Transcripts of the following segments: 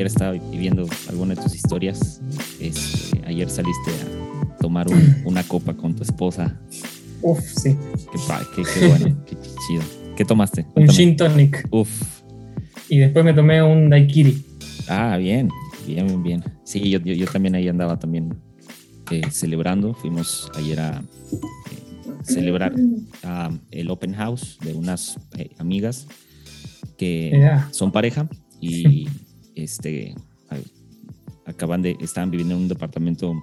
ayer estaba viviendo alguna de tus historias. Este, ayer saliste a tomar una copa con tu esposa. Uf, sí. Qué, qué, bueno, qué chido. ¿Qué tomaste? Un gin tonic. Uf. Y después me tomé un daiquiri. Ah, bien, bien, bien, bien. Sí, yo, yo, también ahí andaba también eh, celebrando. Fuimos ayer a eh, celebrar el open house de unas eh, amigas que son pareja y este acaban de estaban viviendo en un departamento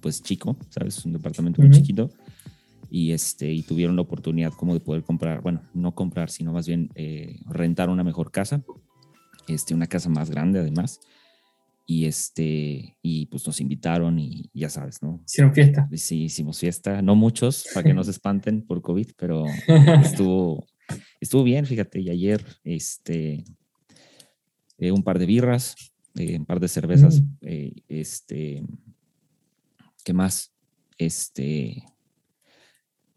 pues chico, ¿sabes? Un departamento muy chiquito y este y tuvieron la oportunidad como de poder comprar, bueno, no comprar, sino más bien rentar una mejor casa este, una casa más grande además. Y este, y pues nos invitaron y ya sabes, ¿no? Hicieron fiesta. Sí, hicimos fiesta. No muchos, para que no se espanten por COVID, pero estuvo, estuvo bien, fíjate. Y ayer, este, eh, un par de birras, eh, un par de cervezas, mm. eh, este, ¿qué más? Este,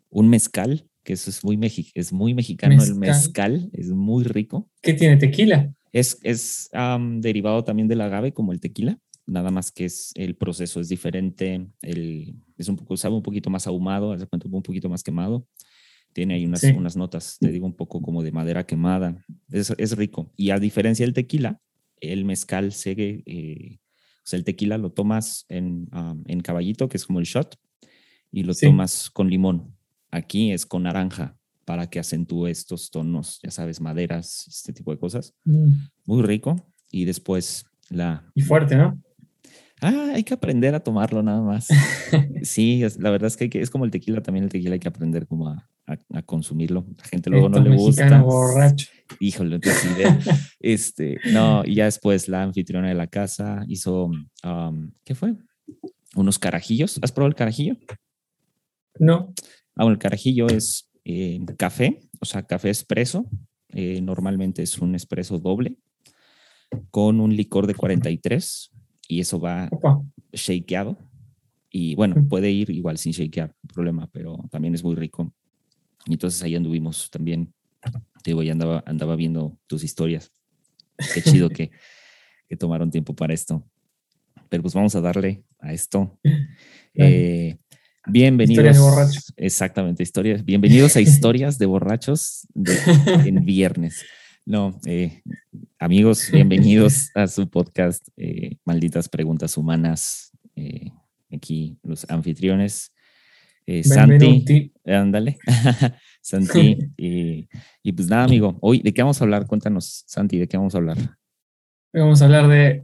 un mezcal, que eso es muy, es muy mexicano, el mezcal, es muy rico. ¿Qué tiene tequila? Es, es derivado también del agave como el tequila, nada más que es el proceso es diferente, el, es un poco, sabe un poquito más ahumado, hace cuenta un poquito más quemado. Tiene ahí unas, unas notas, te digo, un poco como de madera quemada. Es, es rico. Y a diferencia del tequila, el mezcal sigue, eh, o sea, el tequila lo tomas en, en caballito, que es como el shot, y lo tomas con limón. Aquí es con naranja para que acentúe estos tonos, ya sabes, maderas, este tipo de cosas. Mm. Muy rico. Y después la... Y fuerte, ¿no? Ah, hay que aprender a tomarlo nada más. sí, la verdad es que, es como el tequila, también el tequila hay que aprender como a, a, consumirlo. La gente luego no le gusta. borracho. Híjole, este, no, y ya después la anfitriona de la casa hizo, um, ¿qué fue? Unos carajillos. ¿Has probado el carajillo? No. Ah, bueno, el carajillo es eh, café, o sea, café espresso. Eh, normalmente es un espresso doble con un licor de 43 y eso va shakeado. Y bueno, puede ir igual sin shakear, problema, pero también es muy rico. Y entonces ahí anduvimos también. Te digo, ya andaba, andaba viendo tus historias. Qué chido que, que tomaron tiempo para esto. Pero pues vamos a darle a esto. Eh, Bienvenidos. Historias de borrachos. Exactamente, historias. Bienvenidos a historias de borrachos en viernes. No, eh, amigos, bienvenidos a su podcast eh, Malditas Preguntas Humanas. Aquí los anfitriones. Santi, ándale. Santi. y pues nada, amigo, hoy, ¿de qué vamos a hablar? Cuéntanos, Santi, ¿de qué vamos a hablar? Hoy vamos a hablar de,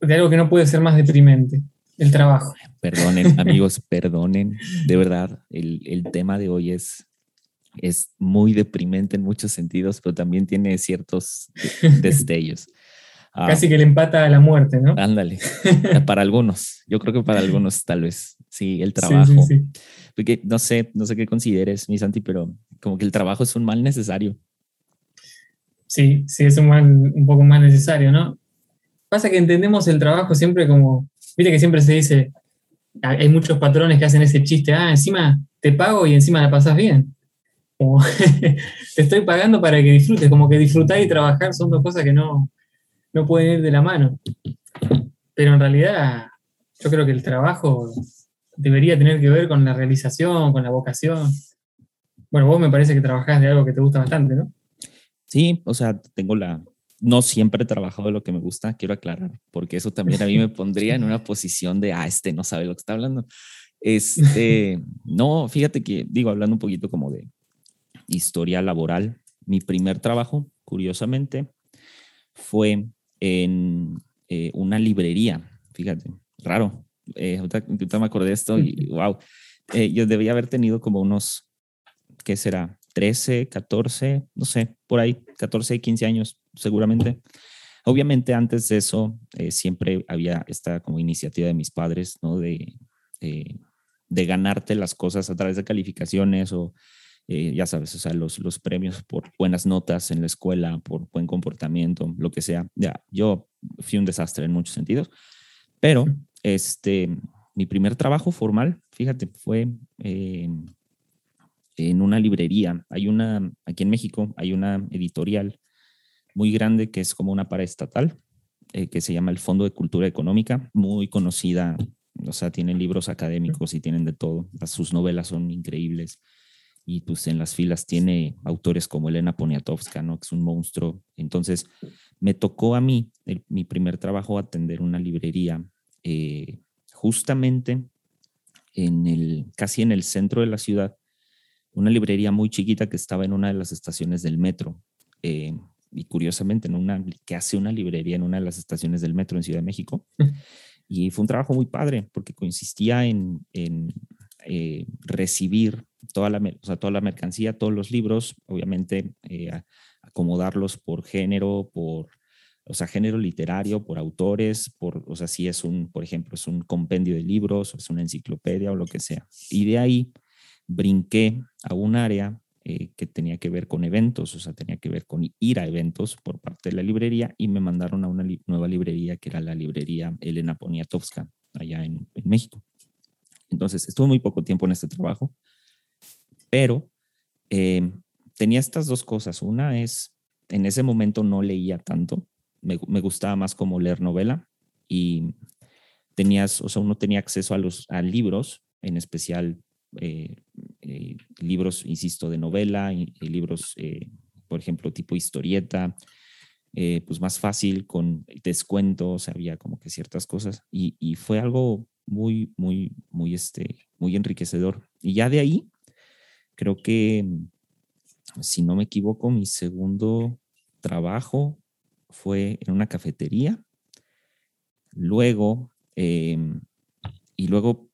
de algo que no puede ser más deprimente el trabajo. Perdonen, amigos, perdonen. De verdad, el, el, tema de hoy es, es muy deprimente en muchos sentidos, pero también tiene ciertos destellos. Ah, Casi que le empata a la muerte, ¿no? Ándale. para algunos, yo creo que para algunos tal vez. Sí, el trabajo. Porque no sé, no sé qué consideres, mi Santi, pero como que el trabajo es un mal necesario. Sí, sí, es un mal un poco más necesario, ¿no? Pasa que entendemos el trabajo siempre como Viste que siempre se dice, hay muchos patrones que hacen ese chiste, ah, encima te pago y encima la pasas bien. te estoy pagando para que disfrutes, como que disfrutar y trabajar son dos cosas que no, no pueden ir de la mano. Pero en realidad yo creo que el trabajo debería tener que ver con la realización, con la vocación. Bueno, vos me parece que trabajás de algo que te gusta bastante, ¿no? Sí, o sea, tengo la, no siempre he trabajado de lo que me gusta, quiero aclarar, porque eso también a mí me pondría en una posición de, ah, este no sabe lo que está hablando. Este, no, fíjate que, digo, hablando un poquito como de historia laboral, mi primer trabajo, curiosamente, fue en eh, una librería, fíjate, raro. Eh, ahorita, me acordé de esto y wow, eh, yo debía haber tenido como unos, ¿qué será? 13, 14, no sé, por ahí, 14, 15 años seguramente. Obviamente antes de eso eh, siempre había esta como iniciativa de mis padres, ¿no? De, de ganarte las cosas a través de calificaciones o eh, ya sabes, o sea, los, los premios por buenas notas en la escuela, por buen comportamiento, lo que sea. Ya, yo fui un desastre en muchos sentidos, pero este, mi primer trabajo formal, fíjate, fue eh, en una librería. Hay una, aquí en México, hay una editorial muy grande que es como una estatal eh, que se llama el Fondo de Cultura Económica, muy conocida, o sea, tienen libros académicos y tienen de todo. Sus novelas son increíbles. Y pues en las filas tiene autores como Elena Poniatowska, ¿no? Que es un monstruo. Entonces, me tocó a mí, mi primer trabajo, atender una librería eh, justamente en el, casi en el centro de la ciudad, una librería muy chiquita que estaba en una de las estaciones del metro. Eh, y curiosamente, en una, que hace una librería en una de las estaciones del metro en Ciudad de México. Y fue un trabajo muy padre porque consistía en, eh, recibir toda la, toda la mercancía, todos los libros, obviamente eh, acomodarlos por género, por, o sea, género literario, por autores, por, o sea, si es un, por ejemplo, es un compendio de libros, o es una enciclopedia o lo que sea. Y de ahí brinqué a un área eh, que tenía que ver con eventos, o sea, tenía que ver con ir a eventos por parte de la librería y me mandaron a una nueva librería que era la librería Elena Poniatowska, allá en, México. Entonces, estuve muy poco tiempo en este trabajo, pero eh, tenía estas dos cosas. Una es, en ese momento no leía tanto, me, me, gustaba más como leer novela y tenías, o sea, uno tenía acceso a los a libros, en especial eh, eh, libros, insisto, de novela, y, libros, eh, por ejemplo, tipo historieta, pues más fácil, con descuentos, había como que ciertas cosas, y, fue algo muy, muy, muy, este, muy enriquecedor. Y ya de ahí, creo que, si no me equivoco, mi segundo trabajo fue en una cafetería. Luego, em, y luego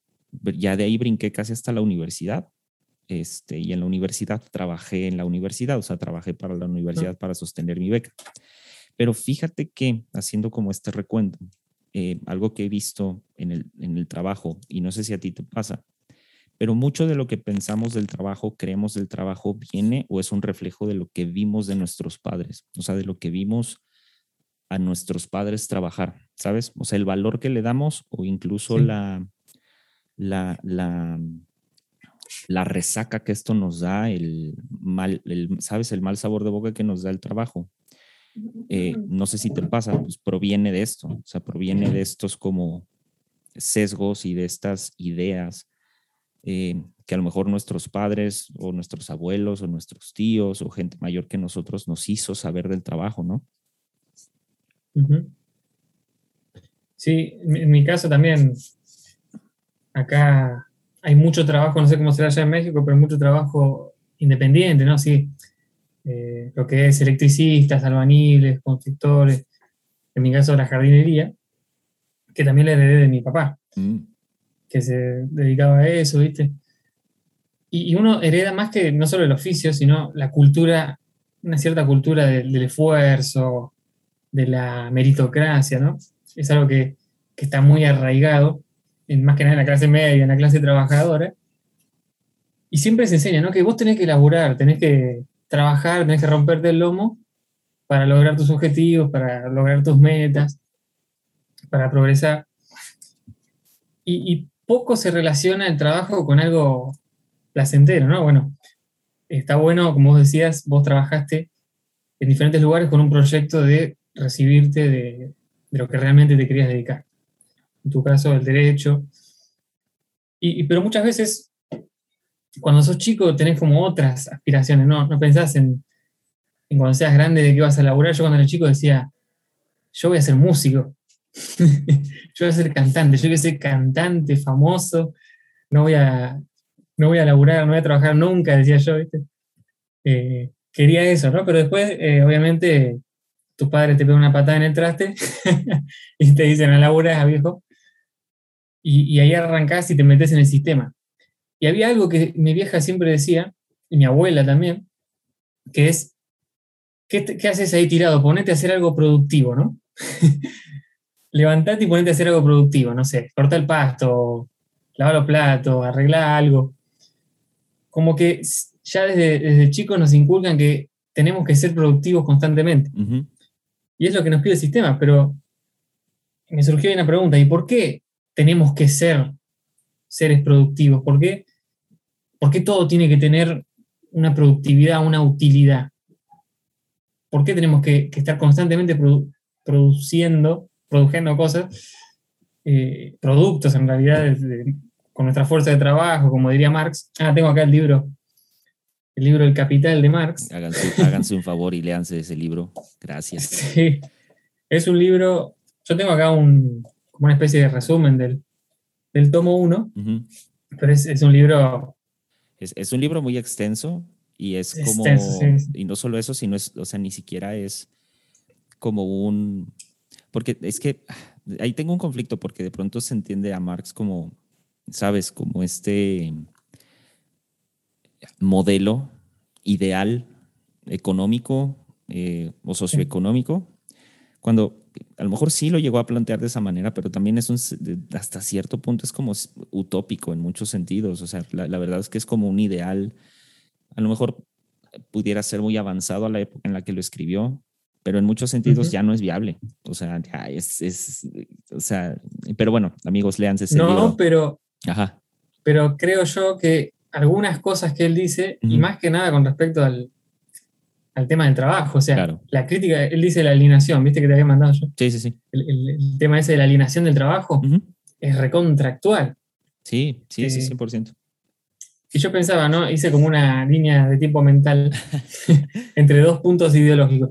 ya de ahí brinqué casi hasta la universidad. Este, y en la universidad trabajé en la universidad, o sea, trabajé para la universidad para sostener mi beca. Pero fíjate que, haciendo como este recuento, eh, algo que he visto en el, en el trabajo, y no sé si a ti te pasa, pero mucho de lo que pensamos del trabajo, creemos del trabajo, viene o es un reflejo de lo que vimos de nuestros padres, o sea, de lo que vimos a nuestros padres trabajar, ¿sabes? O sea, el valor que le damos o incluso la, la, la, la resaca que esto nos da, el mal, el, ¿sabes? El mal sabor de boca que nos da el trabajo. Eh, no sé si te pasa, pues proviene de esto, o sea, proviene de estos como sesgos y de estas ideas eh, que a lo mejor nuestros padres o nuestros abuelos o nuestros tíos o gente mayor que nosotros nos hizo saber del trabajo, ¿no? Sí, en mi caso también acá hay mucho trabajo, no sé cómo será allá en México, pero mucho trabajo independiente, ¿no? Sí, eh, lo que es electricistas, albaniles, constructores, en mi caso la jardinería, que también le heredé de mi papá, mm. que se dedicaba a eso, ¿viste? Y, uno hereda más que no solo el oficio, sino la cultura, una cierta cultura del esfuerzo, de la meritocracia, ¿no? Es algo que, que está muy arraigado más que nada en la clase media, en la clase trabajadora. Y siempre se enseña, ¿no? Que vos tenés que laburar, tenés que trabajar, tenés que romperte el lomo para lograr tus objetivos, para lograr tus metas, para progresar. Y, poco se relaciona el trabajo con algo placentero, ¿no? Bueno, está bueno, como vos decías, vos trabajaste en diferentes lugares con un proyecto de recibirte de, lo que realmente te querías dedicar en tu caso el derecho. Y, pero muchas veces, cuando sos chico, tenés como otras aspiraciones, ¿no? No pensás en, en cuando seas grande de qué vas a laburar. Yo cuando era chico decía, yo voy a ser músico, yo voy a ser cantante, yo voy a ser cantante famoso, no voy a, no voy a laburar, no voy a trabajar nunca, decía yo, ¿viste? Eh, quería eso, ¿no? Pero después, eh, obviamente, tus padres te pegan una patada en el traste y te dicen, a laburar, viejo y, ahí arrancás y te metes en el sistema. Y había algo que mi vieja siempre decía, y mi abuela también, que es, ¿qué, haces ahí tirado? Ponete a hacer algo productivo, ¿no? Levantate y ponete a hacer algo productivo, no sé, corta el pasto, lava los platos, arregla algo. Como que ya desde, desde chicos nos inculcan que tenemos que ser productivos constantemente. Y es lo que nos pide el sistema, pero me surgió una pregunta, ¿y por qué tenemos que ser seres productivos? ¿Por qué? Porque todo tiene que tener una productividad, una utilidad? ¿Por qué tenemos que, estar constantemente produciendo produciendo cosas, eh, productos en realidad, con nuestra fuerza de trabajo, como diría Marx. Ah, tengo acá el libro, el libro El Capital de Marx. Háganse, un favor y léanse ese libro. Gracias. Sí, es un libro, yo tengo acá un, como una especie de resumen del, del tomo 1, pero es, es, un libro... Es, es, un libro muy extenso y es como... Y no solo eso, sino es, o sea, ni siquiera es como un... Porque es que ahí tengo un conflicto porque de pronto se entiende a Marx como, sabes, como este modelo ideal económico eh, o socioeconómico, cuando a lo mejor sí lo llegó a plantear de esa manera, pero también es un, hasta cierto punto es como utópico en muchos sentidos. O sea, la, verdad es que es como un ideal, a lo mejor pudiera ser muy avanzado a la época en la que lo escribió, pero en muchos sentidos ya no es viable. O sea, ya es, es, o sea, pero bueno, amigos, léanse ese no, pero, Ajá. pero creo yo que algunas cosas que él dice, y más que nada con respecto al, al tema del trabajo. O sea, la crítica, él dice la alineación, ¿viste que te había mandado yo? Sí, sí, sí. El, tema ese de la alineación del trabajo es recontractual. Sí, sí, sí, 100%. Eh, y yo pensaba, ¿no? Hice como una línea de tiempo mental entre dos puntos ideológicos.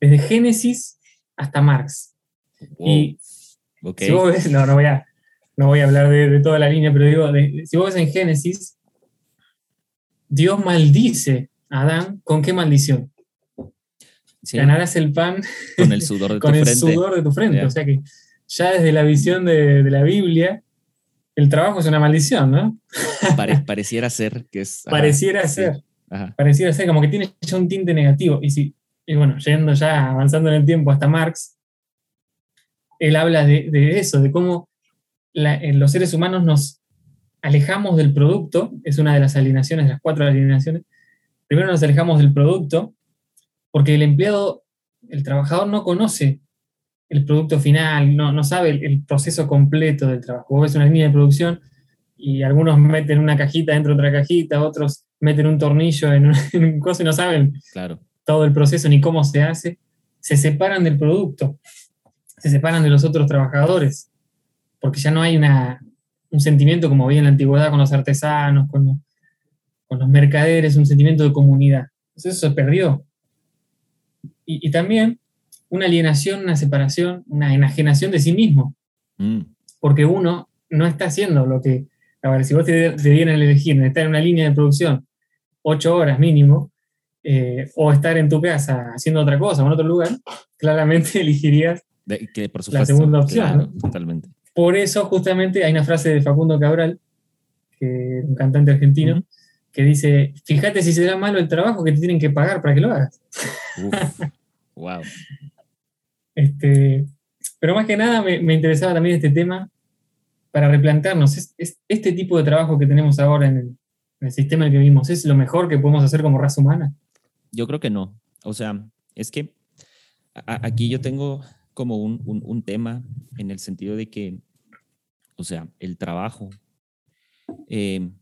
Desde Génesis hasta Marx. Y si vos ves, no, no voy a, no voy a hablar de, toda la línea, pero digo, si vos ves en Génesis, Dios maldice a Adán, ¿con qué maldición? Ganarás el pan con el sudor de tu frente. Sudor de tu frente. O sea que ya desde la visión de, la Biblia, el trabajo es una maldición, ¿no? pareciera ser que es. Pareciera ser. Pareciera ser como que tiene ya un tinte negativo. Y, si, y bueno, yendo ya avanzando en el tiempo hasta Marx, él habla de eso, de cómo los seres humanos nos alejamos del producto, es una de las alineaciones, de las cuatro alineaciones. Primero nos alejamos del producto porque el empleado, el trabajador no conoce el producto final, no, no sabe el, proceso completo del trabajo. Vos ves una línea de producción y algunos meten una cajita dentro de otra cajita, otros meten un tornillo en un, en coso y no saben claro. todo el proceso ni cómo se hace. Se separan del producto, se separan de los otros trabajadores porque ya no hay un sentimiento como había en la antigüedad con los artesanos, con, los mercaderes, un sentimiento de comunidad. Entonces eso se perdió. Y, también una alienación, una separación, una enajenación de sí mismo. Mm. Porque uno no está haciendo lo que... A ver, si vos te, te dieran a elegir estar en una línea de producción ocho horas mínimo, eh, o estar en tu casa haciendo otra cosa o en otro lugar, claramente elegirías que por la segunda opción. Totalmente. Por eso, justamente, hay una frase de Facundo Cabral, que, un cantante argentino, que dice: Fíjate si será malo el trabajo que te tienen que pagar para que lo hagas. wow. Este, pero más que nada me, interesaba también este tema para replantearnos: ¿es, este tipo de trabajo que tenemos ahora en el, en el sistema en el que vivimos es lo mejor que podemos hacer como raza humana? Yo creo que no. O sea, es que aquí yo tengo como un, tema en el sentido de que, o sea, el trabajo, em,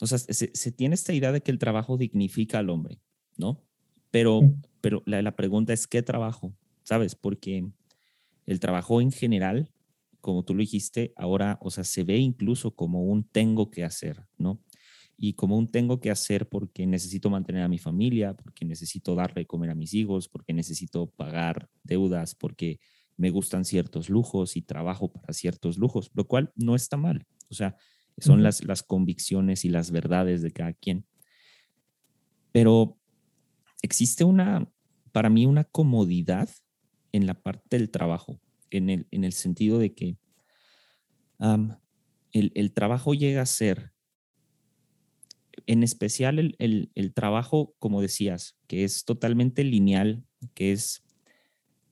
o sea, se, tiene esta idea de que el trabajo dignifica al hombre, ¿no? Pero, pero la, la pregunta es, ¿qué trabajo? ¿Sabes? Porque el trabajo en general, como tú lo dijiste, ahora, o sea, se ve incluso como un tengo que hacer, ¿no? Y como un tengo que hacer porque necesito mantener a mi familia, porque necesito darle comer a mis hijos, porque necesito pagar deudas, porque me gustan ciertos lujos y trabajo para ciertos lujos, lo cual no está mal. O sea, son las, las convicciones y las verdades de cada quien. Pero existe una, para mí, una comodidad en la parte del trabajo, en el, en el sentido de que el, el trabajo llega a ser en especial el, trabajo, como decías, que es totalmente lineal, que es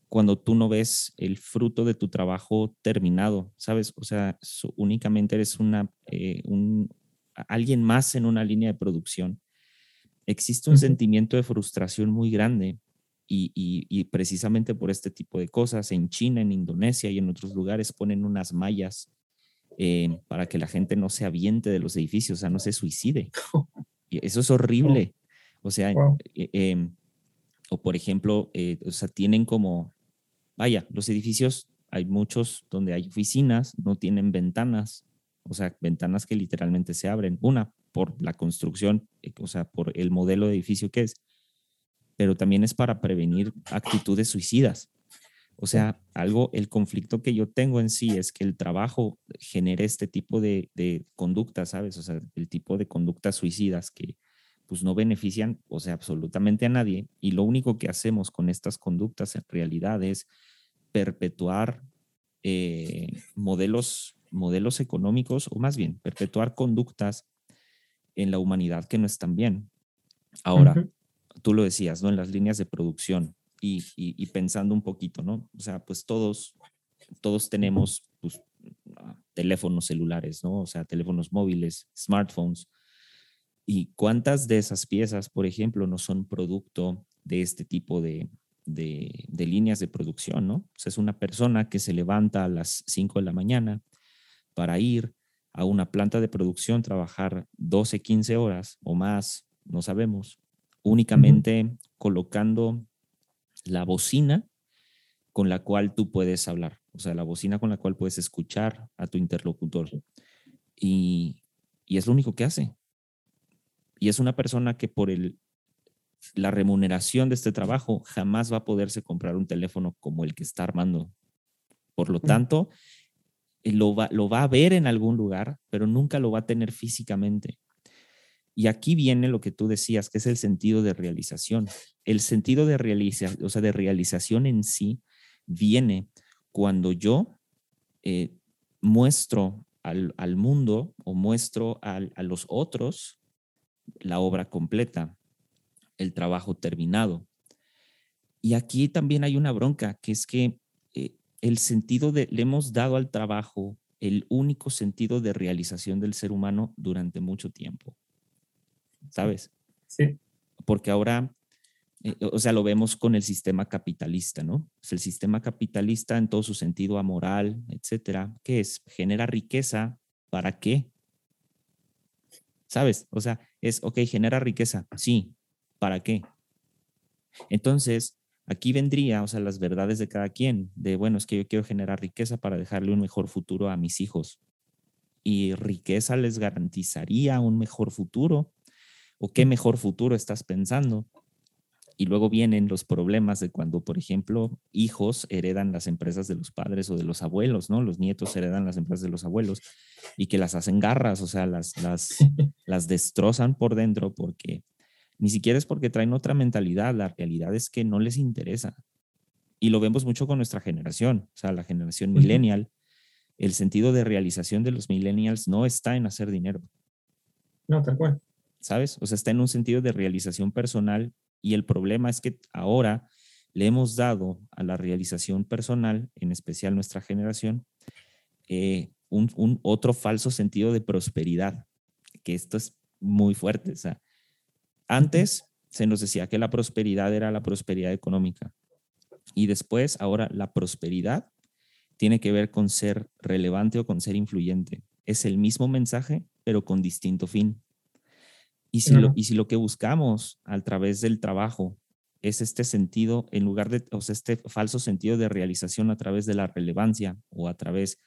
cuando tú no ves el fruto de tu trabajo terminado, ¿sabes? O sea, únicamente eres una, eh, un, alguien más en una línea de producción. Existe un sentimiento de frustración muy grande y, y, precisamente por este tipo de cosas, en China, en Indonesia y en otros lugares ponen unas mallas eh, para que la gente no se aviente de los edificios, o sea, no se suicide. Y eso es horrible. O sea, eh, em, o por ejemplo, eh, o sea, tienen como, vaya, los edificios, hay muchos donde hay oficinas, no tienen ventanas, o sea, ventanas que literalmente se abren. Una, por la construcción, eh, o sea, por el modelo de edificio que es, pero también es para prevenir actitudes suicidas. O sea, algo, el conflicto que yo tengo en sí es que el trabajo genere este tipo de, de conductas, ¿sabes? O sea, el tipo de conductas suicidas que pues no benefician, o sea, absolutamente a nadie. Y lo único que hacemos con estas conductas en realidad es perpetuar eh, modelos, modelos económicos, o más bien, perpetuar conductas en la humanidad que no están bien. Ahora, tú lo decías, ¿no? En las líneas de producción y, pensando un poquito, ¿no? O sea, pues todos, todos tenemos pues, ah, teléfonos celulares, ¿no? O sea, teléfonos móviles, smartphones. ¿Y cuántas de esas piezas, por ejemplo, no son producto de este tipo de, de, de líneas de producción, ¿no? O sea, es una persona que se levanta a las 5 de la mañana para ir a una planta de producción, trabajar 12, 15 horas o más, no sabemos, únicamente colocando la bocina con la cual tú puedes hablar, o sea, la bocina con la cual puedes escuchar a tu interlocutor. Y, es lo único que hace. Y es una persona que por el, la remuneración de este trabajo jamás va a poderse comprar un teléfono como el que está armando. Por lo tanto, lo va, lo va a ver en algún lugar, pero nunca lo va a tener físicamente. Y aquí viene lo que tú decías, que es el sentido de realización. El sentido de, realización, o sea, de realización en sí viene cuando yo eh, muestro al, mundo o muestro a los otros la obra completa, el trabajo terminado. Y aquí también hay una bronca, que es que eh, el sentido de, le hemos dado al trabajo el único sentido de realización del ser humano durante mucho tiempo. ¿Sabes? Sí. Porque ahora, eh, o sea, lo vemos con el sistema capitalista, ¿no? Es el sistema capitalista en todo su sentido amoral, etcétera, ¿qué es? Genera riqueza, ¿para qué? ¿Sabes? O sea, es, ok, genera riqueza, sí, ¿para qué? Entonces, aquí vendría, o sea, las verdades de cada quien, de, bueno, es que yo quiero generar riqueza para dejarle un mejor futuro a mis hijos. Y riqueza les garantizaría un mejor futuro o qué mejor futuro estás pensando. Y luego vienen los problemas de cuando, por ejemplo, hijos heredan las empresas de los padres o de los abuelos, ¿no? Los nietos heredan las empresas de los abuelos y que las hacen garras, o sea, las, las, las destrozan por dentro porque ni siquiera es porque traen otra mentalidad, la realidad es que no les interesa. Y lo vemos mucho con nuestra generación, o sea, la generación millennial. El sentido de realización de los millennials no está en hacer dinero. No, tal cual. ¿Sabes? O sea, está en un sentido de realización personal y el problema es que ahora le hemos dado a la realización personal, en especial nuestra generación, eh, un, otro falso sentido de prosperidad, que esto es muy fuerte. O sea, antes se nos decía que la prosperidad era la prosperidad económica y después, ahora, la prosperidad tiene que ver con ser relevante o con ser influyente. Es el mismo mensaje, pero con distinto fin. Y si, lo, y si lo que buscamos a través del trabajo es este sentido, en lugar de, o sea, este falso sentido de realización a través de la relevancia o a través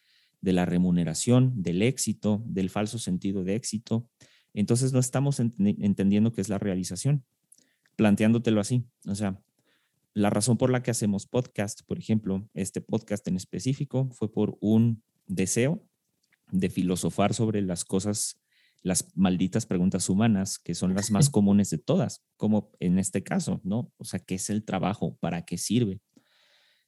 de la remuneración, del éxito, del falso sentido de éxito, entonces no estamos entendiendo qué es la realización, planteándotelo así. O sea, la razón por la que hacemos podcast, por ejemplo, este podcast en específico, fue por un deseo de filosofar sobre las cosas las malditas preguntas humanas, que son las más comunes de todas, como en este caso, ¿no? O sea, ¿qué es el trabajo? ¿Para qué sirve?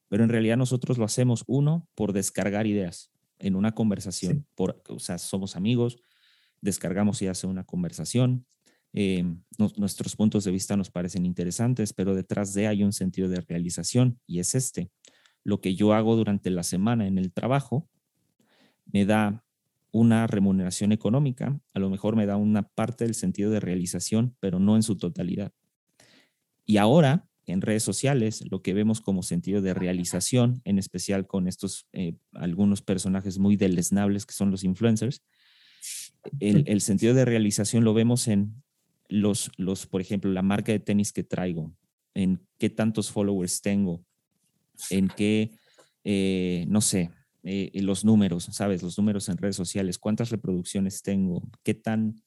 Pero en realidad nosotros lo hacemos, uno, por descargar ideas en una conversación, por, o sea, somos amigos, descargamos y hace una conversación, eh, nuestros puntos de vista nos parecen interesantes, pero detrás de hay un sentido de realización y es este. Lo que yo hago durante la semana en el trabajo me da una remuneración económica, a lo mejor me da una parte del sentido de realización, pero no en su totalidad. Y ahora, en redes sociales, lo que vemos como sentido de realización, en especial con estos eh, algunos personajes muy deleznables que son los influencers, el, sentido de realización lo vemos en los, los, por ejemplo, la marca de tenis que traigo, en qué tantos followers tengo, en qué, eh, no sé, eh, los números, ¿sabes? Los números en redes sociales, cuántas reproducciones tengo, qué tan,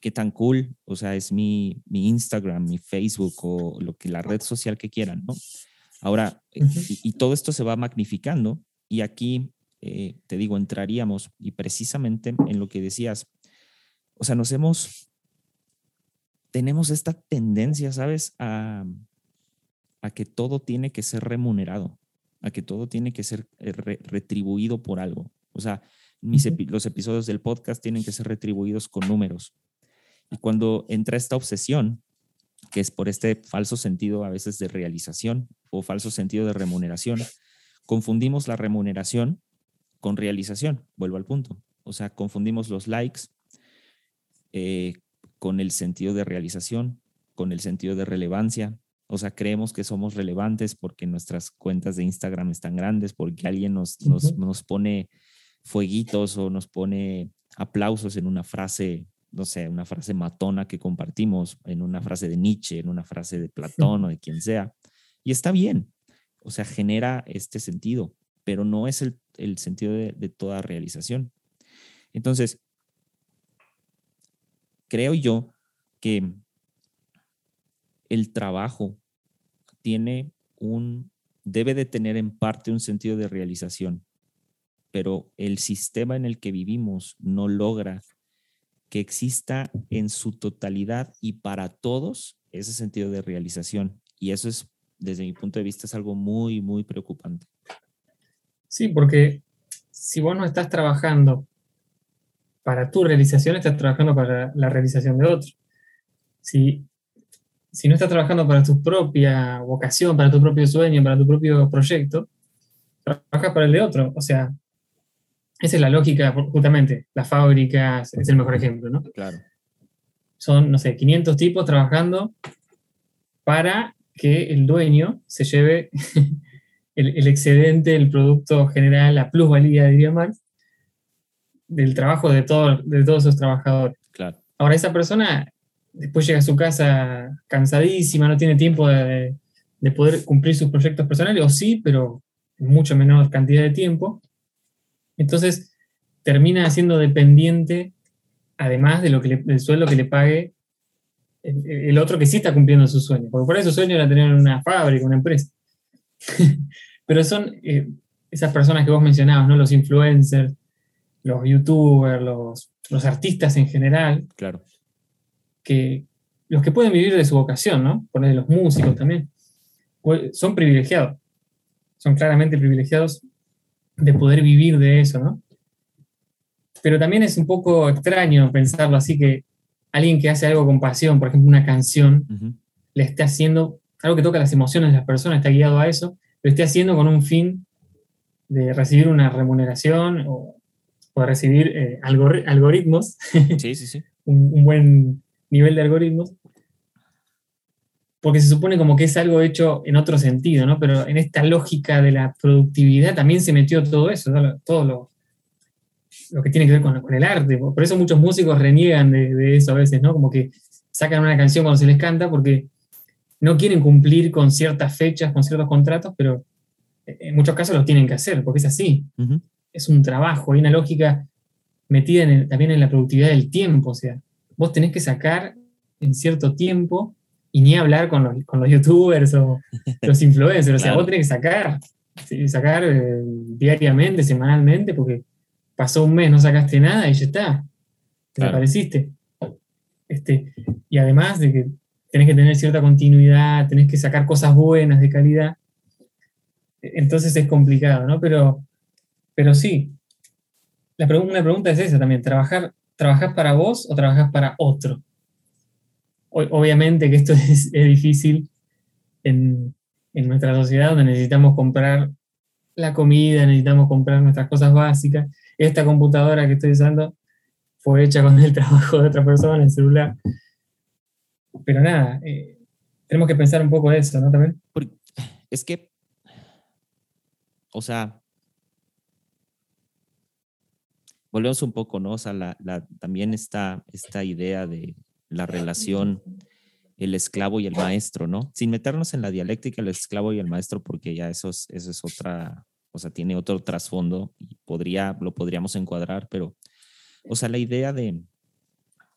qué tan cool, o sea, es mi, mi Instagram, mi Facebook o lo que la red social que quieran, ¿no? Ahora, y, todo esto se va magnificando y aquí, te digo, entraríamos y precisamente en lo que decías, o sea, nos hemos, tenemos esta tendencia, ¿sabes? A, a que todo tiene que ser remunerado, a que todo tiene que ser eh, retribuido por algo. O sea, los episodios del podcast tienen que ser retribuidos con números. Y cuando entra esta obsesión, que es por este falso sentido a veces de realización o falso sentido de remuneración, confundimos la remuneración con realización. Vuelvo al punto. O sea, confundimos los likes eh, con el sentido de realización, con el sentido de relevancia. O sea, creemos que somos relevantes porque nuestras cuentas de Instagram están grandes, porque alguien nos, nos, pone fueguitos o nos pone aplausos en una frase, no sé, una frase matona que compartimos, en una frase de Nietzsche, en una frase de Platón o de quien sea. Y está bien, o sea, genera este sentido, pero no es el, el sentido de, de, toda realización. Entonces, creo yo que el trabajo tiene un, debe de tener en parte un sentido de realización, pero el sistema en el que vivimos no logra que exista en su totalidad y para todos ese sentido de realización. Y eso es, desde mi punto de vista, es algo muy, muy preocupante. Sí, porque si vos no estás trabajando para tu realización, estás trabajando para la realización de otro. Si, si no estás trabajando para tu propia vocación, para tu propio sueño, para tu propio proyecto, trabajas para el de otro. O sea, esa es la lógica, justamente. Las fábricas es el mejor ejemplo, ¿no? Claro. Son, no sé, 500 tipos trabajando para que el dueño se lleve el, el excedente, el producto general, la plusvalía, diría Marx, del trabajo de, todo, de todos esos trabajadores. Claro. Ahora, esa persona después llega a su casa cansadísima, no tiene tiempo de, de poder cumplir sus proyectos personales, o sí, pero en mucho menor cantidad de tiempo. Entonces, termina siendo dependiente, además de lo que del sueldo que le pague el, otro que sí está cumpliendo su sueño. Porque por eso su sueño era tener una fábrica, una empresa. pero son eh, esas personas que vos mencionabas, ¿no? Los influencers, los youtubers, los, los artistas en general. Claro. Que los que pueden vivir de su vocación, ¿no? Poner los músicos también, son privilegiados. Son claramente privilegiados de poder vivir de eso, ¿no? Pero también es un poco extraño pensarlo así que alguien que hace algo con pasión, por ejemplo, una canción, le esté haciendo algo que toca las emociones de las personas, está guiado a eso, lo esté haciendo con un fin de recibir una remuneración o recibir eh, algoritmos, sí, sí, sí. un, buen nivel de algoritmos, porque se supone como que es algo hecho en otro sentido, ¿no? Pero en esta lógica de la productividad también se metió todo eso, todo lo, lo, que tiene que ver con, el arte. Por eso muchos músicos reniegan de, de, eso a veces, ¿no? Como que sacan una canción cuando se les canta porque no quieren cumplir con ciertas fechas, con ciertos contratos, pero en muchos casos lo tienen que hacer, porque es así es un trabajo, hay una lógica metida también en la productividad del tiempo, o sea, vos tenés que sacar en cierto tiempo y ni hablar con los, con los youtubers o los influencers, o sea, vos tenés que sacar, sacar eh, diariamente, semanalmente, porque pasó un mes, no sacaste nada y ya está, te apareciste. Este, y además de que tenés que tener cierta continuidad, tenés que sacar cosas buenas de calidad, entonces es complicado, ¿no? Pero pero sí, la una pregunta es esa también, ¿trabajar, ¿trabajas para vos o trabajas para otro? obviamente que esto es, difícil en, nuestra sociedad donde necesitamos comprar la comida, necesitamos comprar nuestras cosas básicas. Esta computadora que estoy usando fue hecha con el trabajo de otra persona, el celular. Pero nada, eh, tenemos que pensar un poco eso, ¿no? También. Es que, o sea, volvemos un poco, ¿no? O sea, la, también está esta idea de la relación el esclavo y el maestro, ¿no? Sin meternos en la dialéctica, el esclavo y el maestro, porque ya eso es, eso es otra, o sea, tiene otro trasfondo y podría, lo podríamos encuadrar, pero, o sea, la idea de,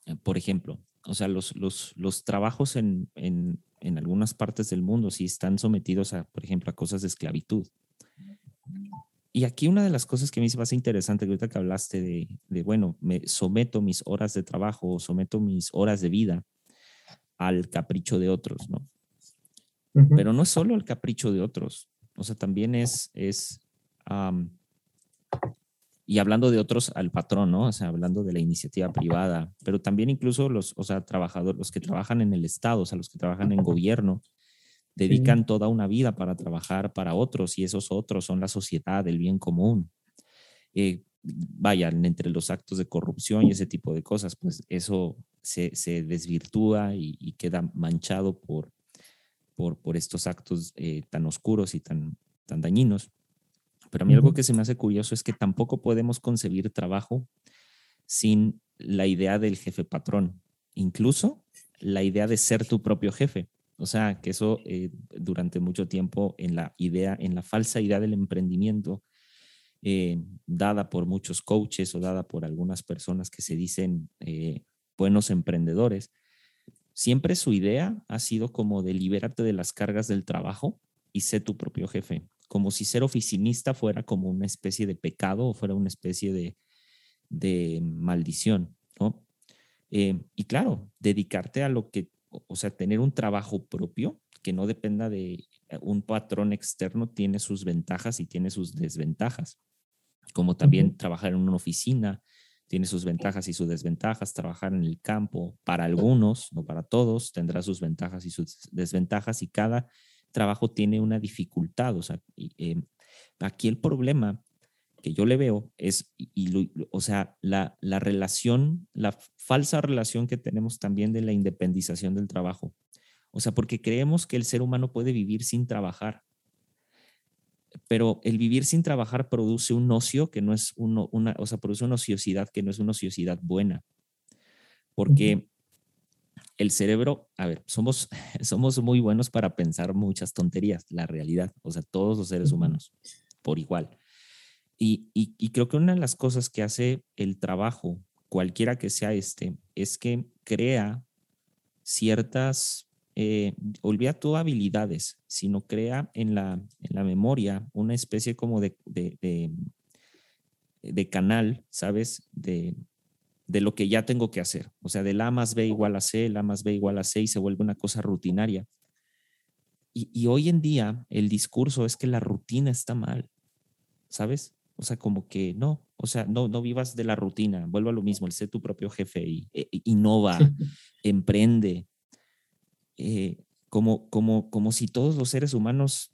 eh, por ejemplo, o sea, los, los, los trabajos en, en, en algunas partes del mundo sí están sometidos a, por ejemplo, a cosas de esclavitud. Y aquí una de las cosas que me hizo más interesante, que ahorita que hablaste de, de, bueno, me someto mis horas de trabajo someto mis horas de vida al capricho de otros, ¿no? Pero no es solo el capricho de otros, o sea, también es, es y hablando de otros al patrón, ¿no? O sea, hablando de la iniciativa privada, pero también incluso los, o sea, trabajadores, los que trabajan en el Estado, o sea, los que trabajan en gobierno, dedican toda una vida para trabajar para otros y esos otros son la sociedad, el bien común. Eh, vayan entre los actos de corrupción y ese tipo de cosas, pues eso se, se desvirtúa y, queda manchado por, por, por estos actos eh, tan oscuros y tan, tan dañinos. Pero a mí algo que se me hace curioso es que tampoco podemos concebir trabajo sin la idea del jefe patrón, incluso la idea de ser tu propio jefe. O sea, que eso eh, durante mucho tiempo en la idea, en la falsa idea del emprendimiento, eh, dada por muchos coaches o dada por algunas personas que se dicen buenos emprendedores, siempre su idea ha sido como de libérate de las cargas del trabajo y sé tu propio jefe, como si ser oficinista fuera como una especie de pecado o fuera una especie de, maldición. Eh, y claro, dedicarte a lo que, o sea, tener un trabajo propio que no dependa de un patrón externo tiene sus ventajas y tiene sus desventajas, como también trabajar en una oficina, tiene sus ventajas y sus desventajas. Trabajar en el campo, para algunos, no para todos, tendrá sus ventajas y sus desventajas y cada trabajo tiene una dificultad. O sea, em, aquí el problema que yo le veo es, y, o sea, la, la relación, la falsa relación que tenemos también de la independización del trabajo. O sea, porque creemos que el ser humano puede vivir sin trabajar pero el vivir sin trabajar produce un ocio que no es uno, una, o sea, produce una ociosidad que no es una ociosidad buena. Porque el cerebro, a ver, somos, somos muy buenos para pensar muchas tonterías, la realidad, o sea, todos los seres humanos, por igual. Y, y, y creo que una de las cosas que hace el trabajo, cualquiera que sea este, es que crea ciertas eh, olvida tus habilidades, sino crea en la, en la memoria una especie como de, de, de, canal, ¿sabes? De, de lo que ya tengo que hacer. O sea, del A más B igual a C, el A más B igual a C y se vuelve una cosa rutinaria. Y, y, hoy en día el discurso es que la rutina está mal, ¿sabes? O sea, como que no, o sea, no, no vivas de la rutina, vuelva a lo mismo, el ser tu propio jefe y, e, innova, emprende, eh, como, como, como si todos los seres humanos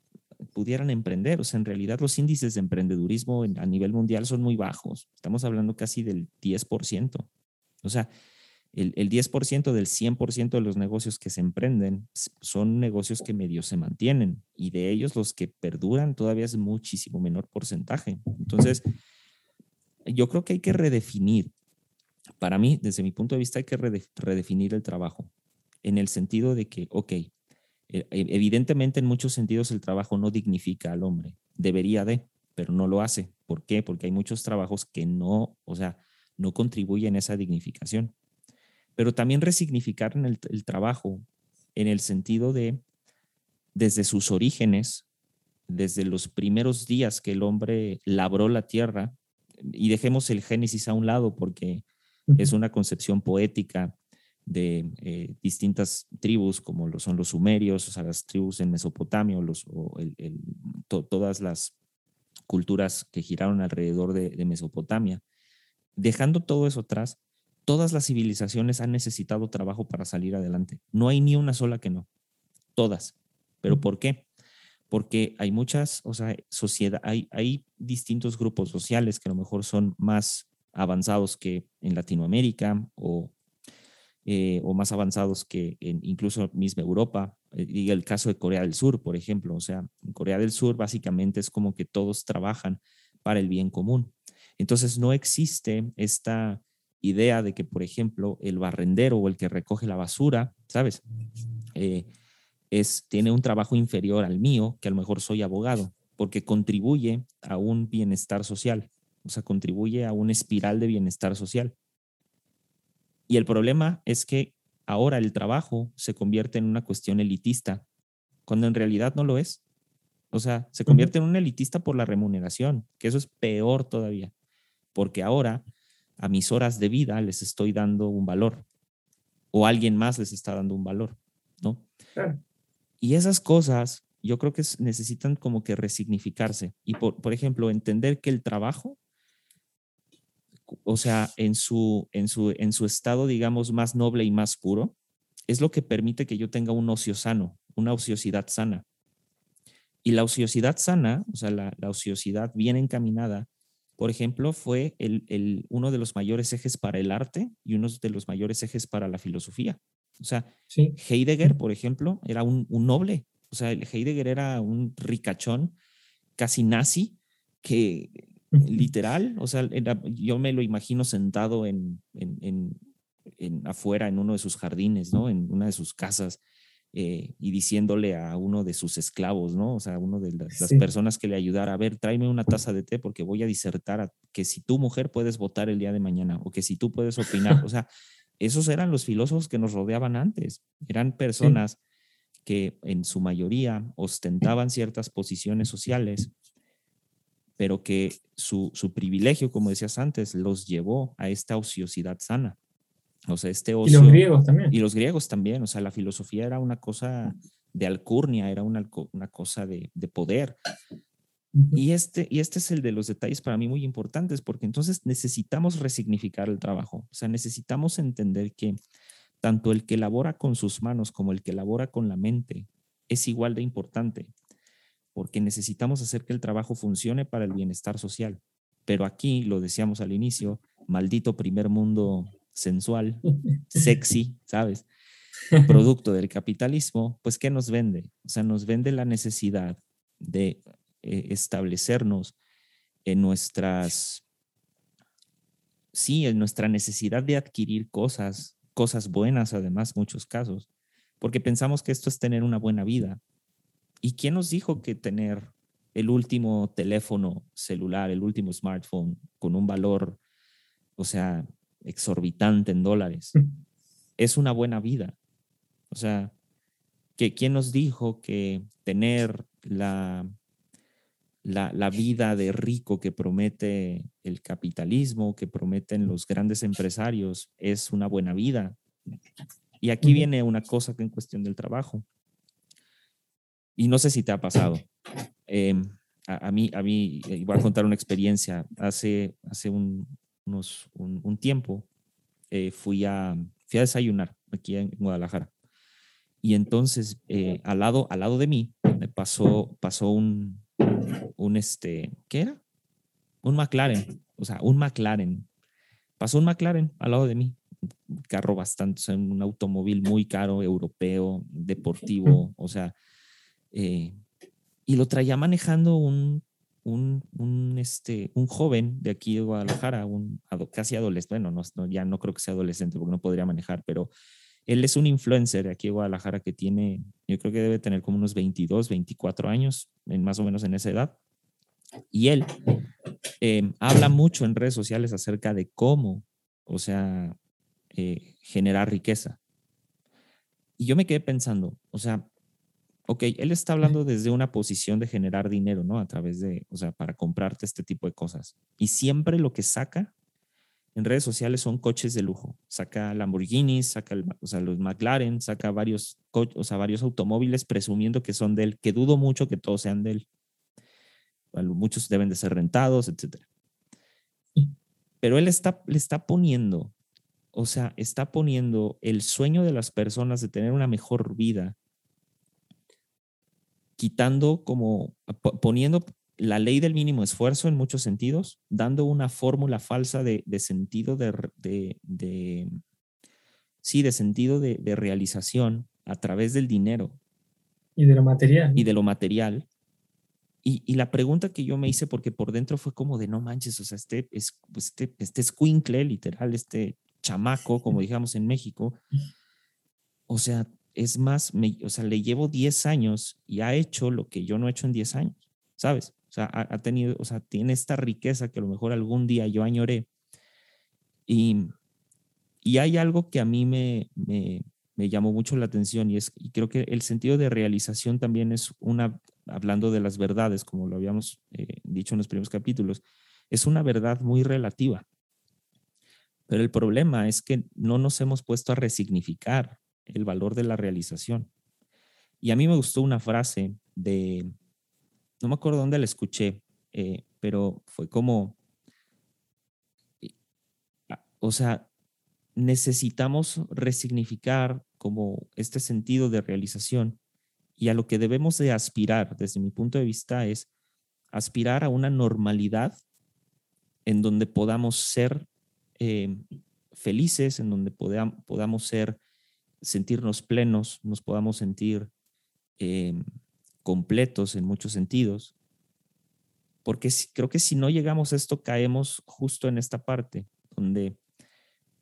pudieran emprender. O sea, en realidad los índices de emprendedurismo a nivel mundial son muy bajos. Estamos hablando casi del 10%. O sea, el, el 10% del 100% de los negocios que se emprenden son negocios que medio se mantienen y de ellos los que perduran todavía es muchísimo menor porcentaje. Entonces, yo creo que hay que redefinir. Para mí, desde mi punto de vista, hay que redefinir el trabajo en el sentido de que, ok, e, e, evidentemente en muchos sentidos el trabajo no dignifica al hombre, debería de, pero no lo hace. ¿Por qué? Porque hay muchos trabajos que no, o sea, no contribuyen a esa dignificación. Pero también resignificar en el, el trabajo en el sentido de, desde sus orígenes, desde los primeros días que el hombre labró la tierra, y dejemos el Génesis a un lado porque es una concepción poética de eh, distintas tribus, como lo son los sumerios, o sea, las tribus en Mesopotamia, o los, todas las culturas que giraron alrededor de, de, Mesopotamia. Dejando todo eso atrás, todas las civilizaciones han necesitado trabajo para salir adelante. No hay ni una sola que no. Todas. ¿Pero por qué? Porque hay muchas, o sea, sociedad, hay, hay distintos grupos sociales que a lo mejor son más avanzados que en Latinoamérica o eh, o más avanzados que en incluso misma Europa. Eh, y el caso de Corea del Sur, por ejemplo. O sea, en Corea del Sur básicamente es como que todos trabajan para el bien común. Entonces no existe esta idea de que, por ejemplo, el barrendero o el que recoge la basura, ¿sabes? eh, es, tiene un trabajo inferior al mío, que a lo mejor soy abogado, porque contribuye a un bienestar social, o sea, contribuye a una espiral de bienestar social. Y el problema es que ahora el trabajo se convierte en una cuestión elitista, cuando en realidad no lo es. O sea, se convierte en un elitista por la remuneración, que eso es peor todavía, porque ahora a mis horas de vida les estoy dando un valor o alguien más les está dando un valor, ¿no? Y esas cosas yo creo que necesitan como que resignificarse y por, por ejemplo entender que el trabajo o sea, en su, en, su, en su estado, digamos, más noble y más puro, es lo que permite que yo tenga un ocio sano, una ociosidad sana. Y la ociosidad sana, o sea, la, la ociosidad bien encaminada, por ejemplo, fue el, el, uno de los mayores ejes para el arte y uno de los mayores ejes para la filosofía. O sea, Heidegger, por ejemplo, era un, un noble. O sea, Heidegger era un ricachón, casi nazi, que literal, o sea, yo me lo imagino sentado en, en, en, afuera en uno de sus jardines, ¿no? En una de sus casas eh, y diciéndole a uno de sus esclavos, ¿no? O sea, uno de las, personas que le ayudara, a ver, tráeme una taza de té porque voy a disertar que si tu mujer puedes votar el día de mañana o que si tú puedes opinar, o sea, esos eran los filósofos que nos rodeaban antes, eran personas que en su mayoría ostentaban ciertas posiciones sociales pero que su, privilegio, como decías antes, los llevó a esta ociosidad sana. O sea, este ocio. Y los griegos también. Y los griegos también. O sea, la filosofía era una cosa de alcurnia, era una, una cosa de, poder. Y este, y este es el de los detalles para mí muy importantes, porque entonces necesitamos resignificar el trabajo. O sea, necesitamos entender que tanto el que labora con sus manos como el que labora con la mente es igual de importante porque necesitamos hacer que el trabajo funcione para el bienestar social. Pero aquí, lo decíamos al inicio, maldito primer mundo sensual, sexy, ¿sabes? Producto del capitalismo, pues ¿qué nos vende? O sea, nos vende la necesidad de eh, establecernos en nuestras, sí, en nuestra necesidad de adquirir cosas, cosas buenas además, muchos casos, porque pensamos que esto es tener una buena vida, ¿Y quién nos dijo que tener el último teléfono celular, el último smartphone con un valor, o sea, exorbitante en dólares, es una buena vida? O sea, que, ¿quién nos dijo que tener la, la, la, vida de rico que promete el capitalismo, que prometen los grandes empresarios, es una buena vida? Y aquí viene una cosa que en cuestión del trabajo. Y no sé si te ha pasado. Em, a, mí, a mí, eh, voy a contar una experiencia. Hace, hace un, un, tiempo eh, fui, a, fui a desayunar aquí en Guadalajara. Y entonces, eh, al, lado, al lado de mí, pasó, pasó un, un, este, ¿qué era? Un McLaren, o sea, un McLaren. Pasó un McLaren al lado de mí, un carro bastante, un automóvil muy caro, europeo, deportivo, o sea, eh, y lo traía manejando un, un, este, un joven de aquí de Guadalajara, un casi adolescente, bueno, no, ya no creo que sea adolescente porque no podría manejar, pero él es un influencer de aquí de Guadalajara que tiene, yo creo que debe tener como unos 22, 24 años, más o menos en esa edad. Y él em, habla mucho en redes sociales acerca de cómo, o sea, eh, generar riqueza. Y yo me quedé pensando, o sea, ok, él está hablando desde una posición de generar dinero, ¿no? A través de, o sea, para comprarte este tipo de cosas. Y siempre lo que saca en redes sociales son coches de lujo. Saca Lamborghinis, saca o sea, los McLaren, saca varios, o sea, varios automóviles presumiendo que son de él, que dudo mucho que todos sean de él. muchos deben de ser rentados, etc. Pero él está, le está poniendo, o sea, está poniendo el sueño de las personas de tener una mejor vida quitando como, poniendo la ley del mínimo esfuerzo en muchos sentidos, dando una fórmula falsa de, sentido de, de, sí, de sentido de, realización a través del dinero. Y de lo material. Y de lo material. Y, y, la pregunta que yo me hice, porque por dentro fue como de no manches, o sea, este, es, este, este escuincle, literal, este chamaco, como digamos en México, o sea, es más, o sea, le llevo 10 años y ha hecho lo que yo no he hecho en 10 años, ¿sabes? O sea, ha, tenido, o sea, tiene esta riqueza que a lo mejor algún día yo añoré. Y, y hay algo que a mí me, me, me llamó mucho la atención y es, creo que el sentido de realización también es una, hablando de las verdades, como lo habíamos eh, dicho en los primeros capítulos, es una verdad muy relativa. Pero el problema es que no nos hemos puesto a resignificar el valor de la realización. Y a mí me gustó una frase de, no me acuerdo dónde la escuché, eh, pero fue como, o sea, necesitamos resignificar como este sentido de realización y a lo que debemos de aspirar, desde mi punto de vista, es aspirar a una normalidad en donde podamos ser eh, felices, en donde podamos ser, sentirnos plenos, nos podamos sentir eh, completos en muchos sentidos. Porque creo que si no llegamos a esto, caemos justo en esta parte, donde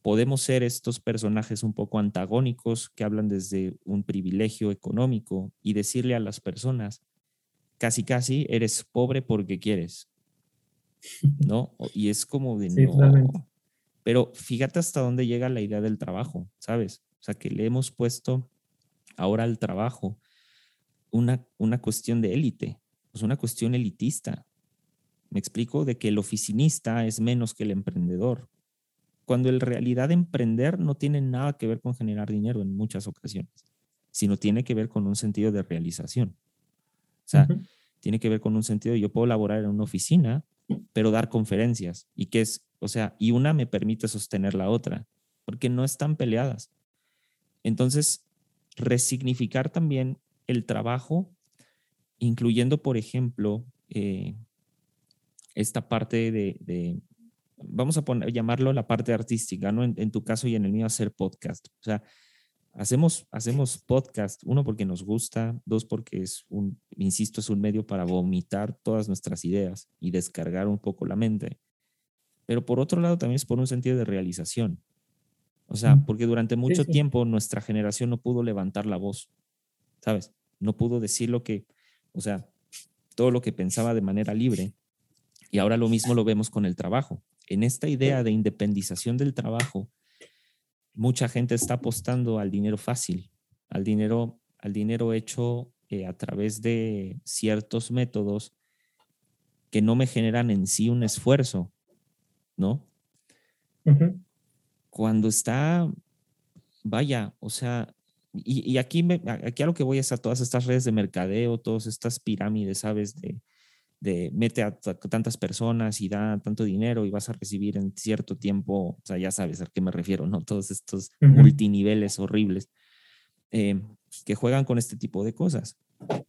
podemos ser estos personajes un poco antagónicos que hablan desde un privilegio económico y decirle a las personas, casi casi eres pobre porque quieres, ¿no? Y es como de no. Pero fíjate hasta dónde llega la idea del trabajo, ¿sabes? O sea, que le hemos puesto ahora al trabajo una, una cuestión de élite, pues una cuestión elitista. Me explico de que el oficinista es menos que el emprendedor, cuando en realidad emprender no tiene nada que ver con generar dinero en muchas ocasiones, sino tiene que ver con un sentido de realización. O sea, tiene que ver con un sentido yo puedo laborar en una oficina, pero dar conferencias y que es, o sea, y una me permite sostener la otra, porque no están peleadas. Entonces, resignificar también el trabajo, incluyendo, por ejemplo, eh, esta parte de, vamos a poner, llamarlo la parte artística, ¿no? En, tu caso y en el mío hacer podcast. O sea, hacemos, hacemos podcast, uno porque nos gusta, dos porque es un, insisto, es un medio para vomitar todas nuestras ideas y descargar un poco la mente. Pero por otro lado también es por un sentido de realización. O sea, porque durante mucho tiempo nuestra generación no pudo levantar la voz, ¿sabes? No pudo decir lo que, o sea, todo lo que pensaba de manera libre. Y ahora lo mismo lo vemos con el trabajo en esta idea de independización del trabajo, mucha gente está apostando al dinero fácil, al dinero, al dinero hecho eh, a través de ciertos métodos que no me generan en sí un esfuerzo, ¿no? Cuando está, vaya, o sea, y, aquí, me, aquí a lo que voy es a todas estas redes de mercadeo, todas estas pirámides, ¿sabes? De, de mete a tantas personas y da tanto dinero y vas a recibir en cierto tiempo, o sea, ya sabes a qué me refiero, ¿no? Todos estos multiniveles horribles eh, que juegan con este tipo de cosas.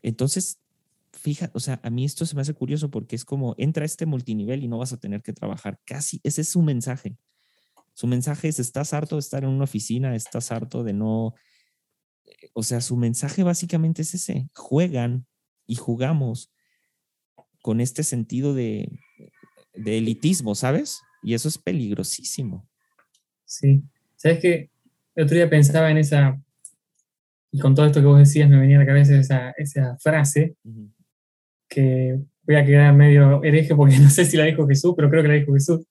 Entonces, fíjate, o sea, a mí esto se me hace curioso porque es como entra este multinivel y no vas a tener que trabajar. Casi, ese es su mensaje. Su mensaje es, estás harto de estar en una oficina, estás harto de no... O sea, su mensaje básicamente es ese, juegan y jugamos con este sentido de, elitismo, ¿sabes? Y eso es peligrosísimo. Sí. ¿Sabes qué? El otro día pensaba en esa, y con todo esto que vos decías me venía a la cabeza esa, frase, que voy a quedar medio hereje porque no sé si la dijo Jesús, pero creo que la dijo Jesús,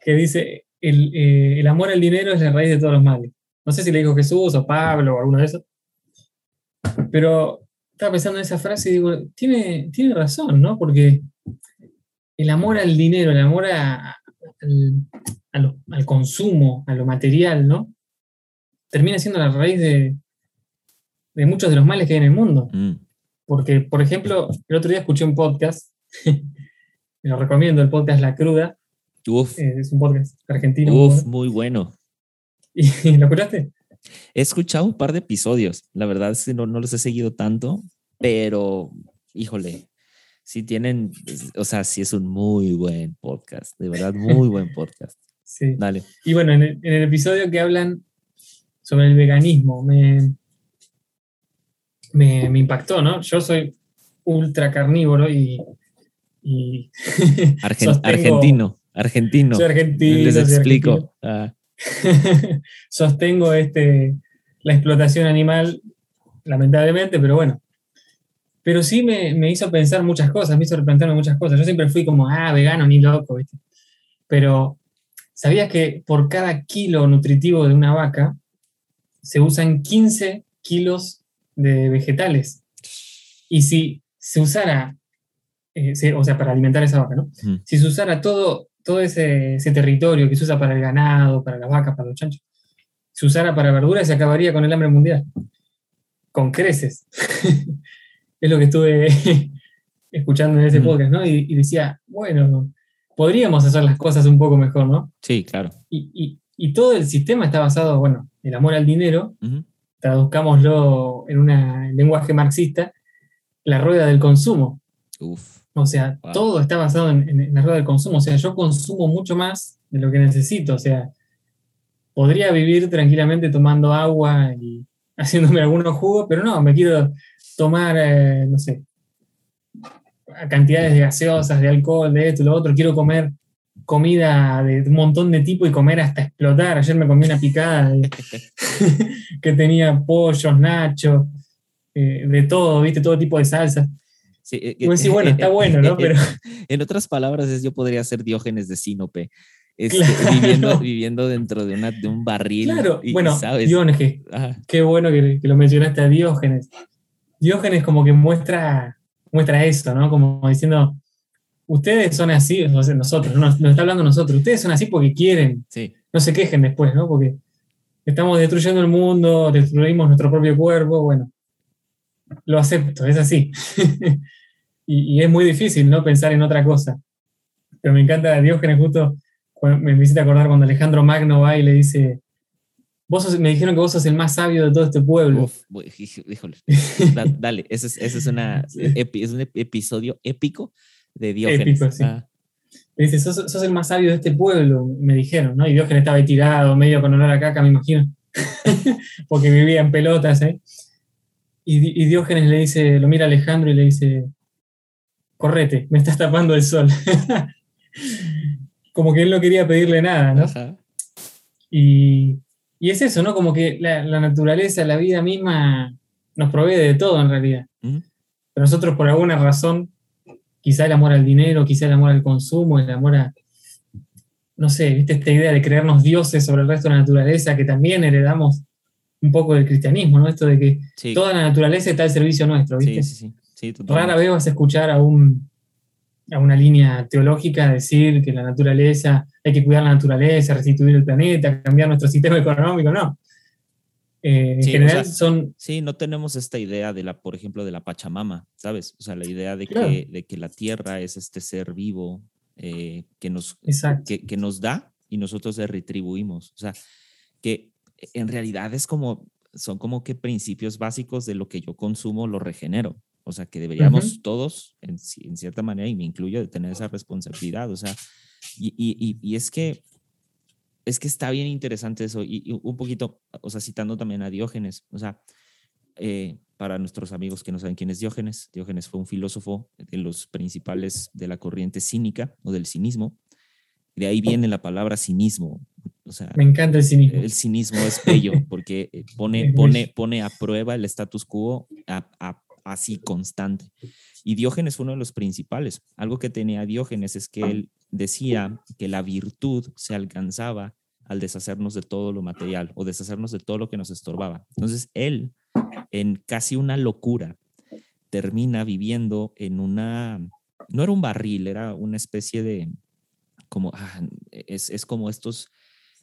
que dice, el, eh, el amor al dinero es la raíz de todos los males. No sé si la dijo Jesús o Pablo o alguno de esos, pero estaba pensando en esa frase y digo, tiene, tiene razón, ¿no? Porque el amor al dinero, el amor al, consumo, a lo material, ¿no? Termina siendo la raíz de, muchos de los males que hay en el mundo. Mm. Porque, por ejemplo, el otro día escuché un podcast, lo recomiendo, el podcast La Cruda. Uf. Eh, es un podcast argentino. Uf, muy bueno. ¿Y lo escuchaste? He escuchado un par de episodios, la verdad es que no, no los he seguido tanto, pero híjole, si tienen, o sea, sí es un muy buen podcast, de verdad, muy buen podcast. Sí. Dale. Y bueno, en el, episodio que hablan sobre el veganismo, me, me, impactó, ¿no? Yo soy ultra carnívoro y... argentino, argentino. Soy argentino. Les explico. Ah. sostengo este, la explotación animal, lamentablemente, pero bueno. Pero sí me, me, hizo pensar muchas cosas, me hizo replantearme muchas cosas. Yo siempre fui como, ah, vegano, ni loco, ¿viste? Pero, ¿sabías que por cada kilo nutritivo de una vaca se usan 15 kilos de vegetales? Y si se usara, eh, o sea, para alimentar esa vaca, ¿no? Si se usara todo, todo ese, ese, territorio que se usa para el ganado, para las vacas, para los chanchos, se usara para verduras, se acabaría con el hambre mundial. Con creces. es lo que estuve escuchando en ese podcast, ¿no? Y, decía, bueno, podríamos hacer las cosas un poco mejor, ¿no? Sí, claro. Y, y todo el sistema está basado, bueno, el amor al dinero, traduzcámoslo en un lenguaje marxista, la rueda del consumo. Uf. O sea, todo está basado en, la rueda del consumo. O sea, yo consumo mucho más de lo que necesito. O sea, podría vivir tranquilamente tomando agua y haciéndome algunos jugos, pero no, me quiero tomar, eh, no sé, cantidades de gaseosas, de alcohol, de esto, y lo otro. Quiero comer comida de un montón de tipo y comer hasta explotar. Ayer me comí una picada que tenía pollos, nachos, eh, de todo, ¿viste? Todo tipo de salsa. Sí, eh, y decís, bueno, está bueno, ¿no? Pero... En otras palabras, yo podría ser Diógenes de Sinope. Este, viviendo, dentro de, una, de un barril. Claro, bueno, Diógenes, qué bueno que, lo mencionaste a Diógenes. Diógenes como que muestra, muestra eso, ¿no? Como diciendo, ustedes son así, nosotros, no, nos está hablando nosotros, ustedes son así porque quieren. Sí. No se quejen después, ¿no? Porque estamos destruyendo el mundo, destruimos nuestro propio cuerpo, bueno, lo acepto, es así. Y, es muy difícil, ¿no? Pensar en otra cosa. Pero me encanta Diógenes justo, me, hiciste acordar cuando Alejandro Magno va y le dice, vos me dijeron que vos sos el más sabio de todo este pueblo. híjole, dale, ese es, una, es un episodio épico de Diógenes. Épico, sí. Ah. dice, sos, sos, el más sabio de este pueblo, me dijeron, ¿no? Y Diógenes estaba ahí tirado, medio con olor a caca, me imagino. Porque vivía en pelotas, ¿eh? Y, Diógenes le dice, lo mira Alejandro y le dice, correte, me estás tapando el sol. como que él no quería pedirle nada, ¿no? Y, es eso, ¿no? Como que la, naturaleza, la vida misma nos provee de todo en realidad. Pero nosotros por alguna razón, quizá el amor al dinero, quizá el amor al consumo, el amor a, no sé, ¿viste? Esta idea de creernos dioses sobre el resto de la naturaleza que también heredamos un poco del cristianismo, ¿no? Esto de que toda la naturaleza está al servicio nuestro, ¿viste? Sí, sí, sí. Rara vez vas a escuchar a, un, a una línea teológica decir que la naturaleza, hay que cuidar la naturaleza, restituir el planeta, cambiar nuestro sistema económico, no. Eh, en general son... Sí, no tenemos esta idea de la, por ejemplo, de la Pachamama, ¿sabes? O sea, la idea de, que, de que la tierra es este ser vivo eh, que, nos, que, que, nos da y nosotros le retribuimos. O sea, que en realidad es como, son como que principios básicos de lo que yo consumo lo regenero. O sea, que deberíamos todos, en, en, cierta manera, y me incluyo, de tener esa responsabilidad. O sea, y, y, y, es que es que está bien interesante eso. Y, un poquito, o sea, citando también a Diógenes, o sea, eh, para nuestros amigos que no saben quién es Diógenes, Diógenes fue un filósofo de los principales de la corriente cínica o del cinismo. De ahí viene la palabra cinismo, me encanta el cinismo. El cinismo es bello porque eh, pone, pone, pone a prueba el status quo así constante. Y Diógenes fue uno de los principales. Algo que tenía Diógenes es que él decía que la virtud se alcanzaba al deshacernos de todo lo material o deshacernos de todo lo que nos estorbaba. Entonces él, en casi una locura, termina viviendo en una, no era un barril, era una especie de, como, ah, es, es como estos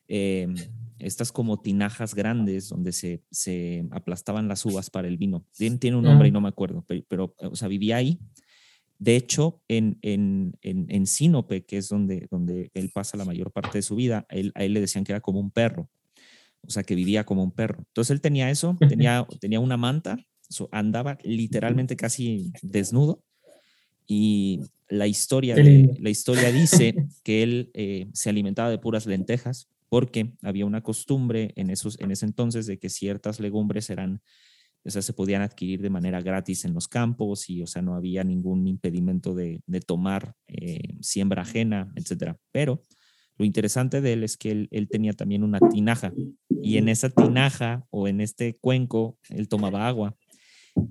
Em, estas como tinajas grandes donde se, se, aplastaban las uvas para el vino. Tiene, tiene un nombre y no me acuerdo, pero, o sea, vivía ahí. De hecho, en, en, en, Sinope, que es donde, donde él pasa la mayor parte de su vida, él, a él le decían que era como un perro, o sea, que vivía como un perro. Entonces él tenía eso, tenía, tenía una manta, andaba literalmente casi desnudo y la historia, la historia dice que él eh, se alimentaba de puras lentejas porque había una costumbre en, esos, en ese entonces de que ciertas legumbres eran, o sea, se podían adquirir de manera gratis en los campos y, o sea, no había ningún impedimento de, de tomar eh, siembra ajena, etcétera. Pero lo interesante de él es que él, él, tenía también una tinaja y en esa tinaja o en este cuenco él tomaba agua.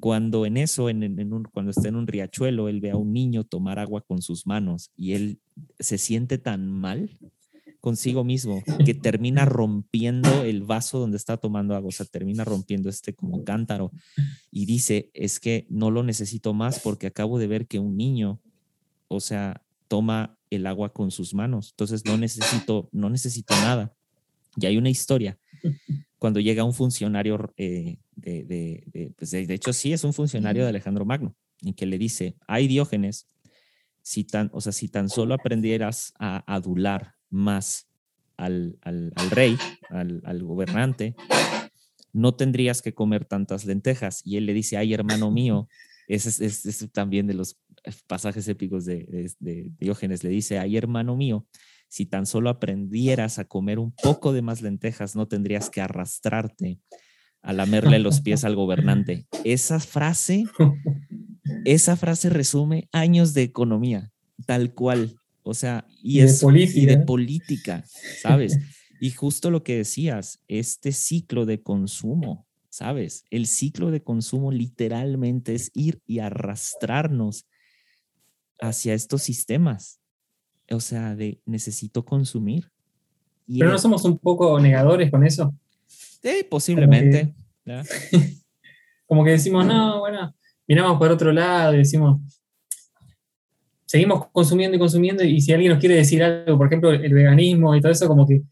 Cuando en eso, en, en un, cuando está en un riachuelo, él ve a un niño tomar agua con sus manos y él se siente tan mal consigo mismo que termina rompiendo el vaso donde está tomando agua, o sea, termina rompiendo este como cántaro y dice, es que no lo necesito más porque acabo de ver que un niño, o sea, toma el agua con sus manos, entonces no necesito, no necesito nada. Y hay una historia. Cuando llega un funcionario eh, de, pues de, de, hecho sí es un funcionario de Alejandro Magno, y que le dice, hay Diógenes, si tan, o sea, si tan solo aprendieras a adular más al, al, rey, al, al, gobernante, no tendrías que comer tantas lentejas. Y él le dice, ay, hermano mío, ese es, también de los pasajes épicos de, de, Diógenes, le dice, ay, hermano mío, si tan solo aprendieras a comer un poco de más lentejas, no tendrías que arrastrarte a lamerle los pies al gobernante. Esa frase, esa frase resume años de economía, tal cual. O sea, y, y es de política. y de política, ¿sabes? y justo lo que decías, este ciclo de consumo, ¿sabes? El ciclo de consumo literalmente es ir y arrastrarnos hacia estos sistemas. O sea, de necesito consumir. Y Pero no somos un poco negadores con eso. Sí, posiblemente. Como que, como que, decimos, no, bueno, miramos por otro lado y decimos, seguimos consumiendo y consumiendo y si alguien nos quiere decir algo, por ejemplo, el veganismo y todo eso, como que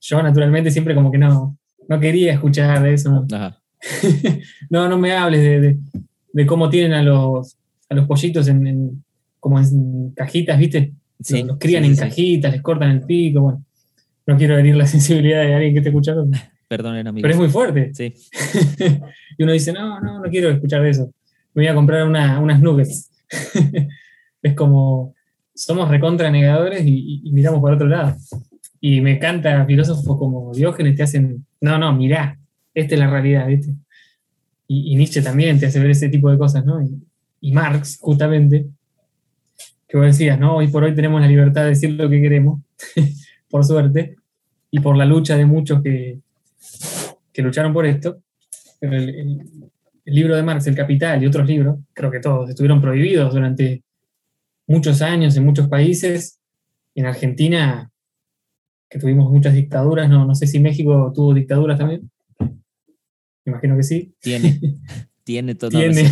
yo naturalmente siempre como que no, no quería escuchar de eso. Ajá. no, no me hables de, de, de, cómo tienen a los, a los pollitos en, en como en cajitas, ¿viste? Sí, los, los crían sí, en sí. cajitas, les cortan el pico, bueno. No quiero herir la sensibilidad de alguien que esté escuchando, Perdonen, amigos. pero es muy fuerte. Sí. y uno dice, no, no, no quiero escuchar de eso. Me voy a comprar una, unas nuggets. Es como, somos recontra negadores y, miramos por otro lado. Y me encanta filósofos como Diógenes te hacen, no, no, mirá, esta es la realidad, ¿viste? Y, Nietzsche también te hace ver ese tipo de cosas, ¿no? Y, Marx, justamente, que vos decías, ¿no? Hoy por hoy tenemos la libertad de decir lo que queremos, por suerte, y por la lucha de muchos que, que lucharon por esto. El libro de Marx, El Capital y otros libros, creo que todos estuvieron prohibidos durante muchos años en muchos países. En Argentina, que tuvimos muchas dictaduras, no, no sé si México tuvo dictaduras también. Me imagino que sí. Tiene, tiene todo. Tiene.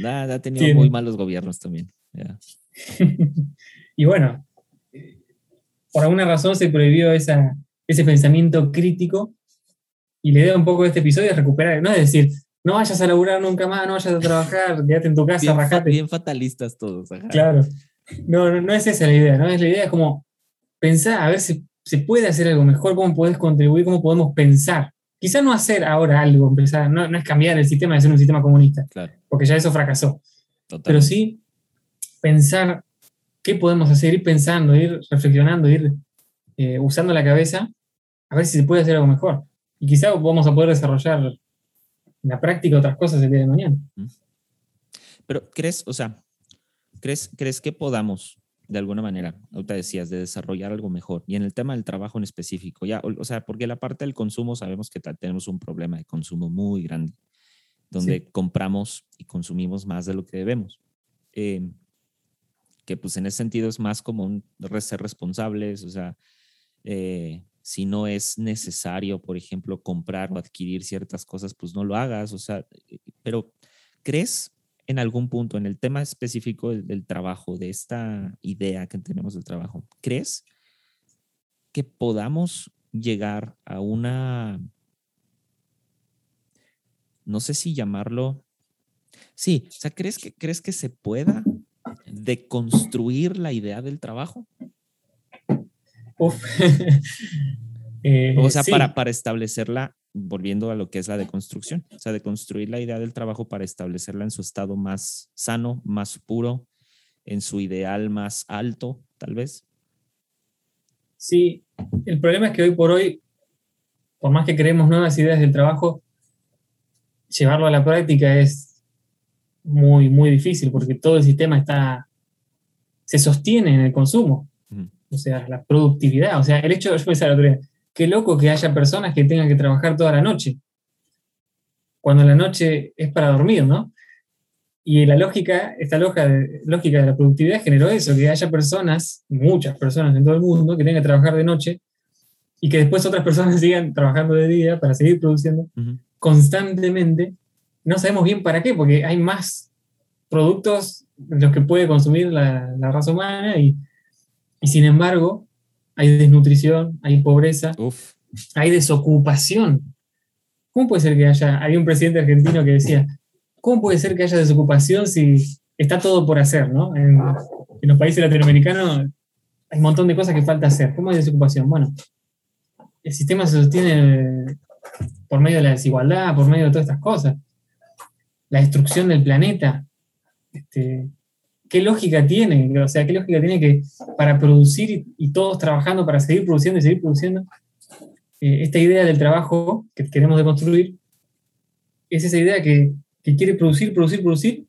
Nada, ha tenido Tiene. muy malos gobiernos también. Yeah. y bueno, por alguna razón se prohibió esa, ese pensamiento crítico y la idea un poco de este episodio es recuperar, no es decir, no vayas a laburar nunca más, no vayas a trabajar, quédate en tu casa, bien, rajate. Bien fatalistas todos. Ajá. Claro. No, no, no, es esa la idea, ¿no? Es la idea es como pensar, a ver si se puede hacer algo mejor, cómo podés contribuir, cómo podemos pensar. Quizá no hacer ahora algo, empezar, no, no es cambiar el sistema de ser un sistema comunista, claro. porque ya eso fracasó. Total. Pero sí pensar qué podemos hacer, ir pensando, ir reflexionando, ir eh, usando la cabeza, a ver si se puede hacer algo mejor. Y quizá vamos a poder desarrollar en la práctica otras cosas el día de mañana. Pero crees, o sea, ¿crees, crees que podamos, de alguna manera, ahorita decías, de desarrollar algo mejor? Y en el tema del trabajo en específico, ya, o, o sea, porque la parte del consumo sabemos que tenemos un problema de consumo muy grande, donde sí. compramos y consumimos más de lo que debemos. Eh, que pues en ese sentido es más como un ser responsables, o sea, eh, si no es necesario, por ejemplo, comprar o adquirir ciertas cosas, pues no lo hagas, o sea, pero ¿crees en algún punto en el tema específico del, del trabajo, de esta idea que tenemos del trabajo, ¿crees que podamos llegar a una, no sé si llamarlo, sí, o sea, ¿crees que, ¿crees que se pueda deconstruir la idea del trabajo? Uf. eh, o sea, sí. para, para establecerla, volviendo a lo que es la deconstrucción, o sea, de construir la idea del trabajo para establecerla en su estado más sano, más puro, en su ideal más alto, tal vez. Sí, el problema es que hoy por hoy, por más que creemos nuevas ideas del trabajo, llevarlo a la práctica es muy, muy difícil porque todo el sistema está, se sostiene en el consumo. O sea, la productividad. O sea, el hecho, yo pensaba otro día, qué loco que haya personas que tengan que trabajar toda la noche, cuando la noche es para dormir, ¿no? Y la lógica, esta lógica de, lógica de la productividad generó eso, que haya personas, muchas personas en todo el mundo, que tengan que trabajar de noche y que después otras personas sigan trabajando de día para seguir produciendo constantemente. No sabemos bien para qué, porque hay más productos los que puede consumir la, raza humana y, y, sin embargo hay desnutrición, hay pobreza, hay desocupación. ¿Cómo puede ser que haya, había un presidente argentino que decía, ¿cómo puede ser que haya desocupación si está todo por hacer? ¿no? En, los países latinoamericanos hay un montón de cosas que falta hacer. ¿Cómo hay desocupación? Bueno, el sistema se sostiene por medio de la desigualdad, por medio de todas estas cosas. La destrucción del planeta. Este, ¿Qué lógica tiene? O sea, ¿qué lógica tiene que para producir y, todos trabajando para seguir produciendo y seguir produciendo? Eh, esta idea del trabajo que queremos deconstruir es esa idea que que quiere producir, producir, producir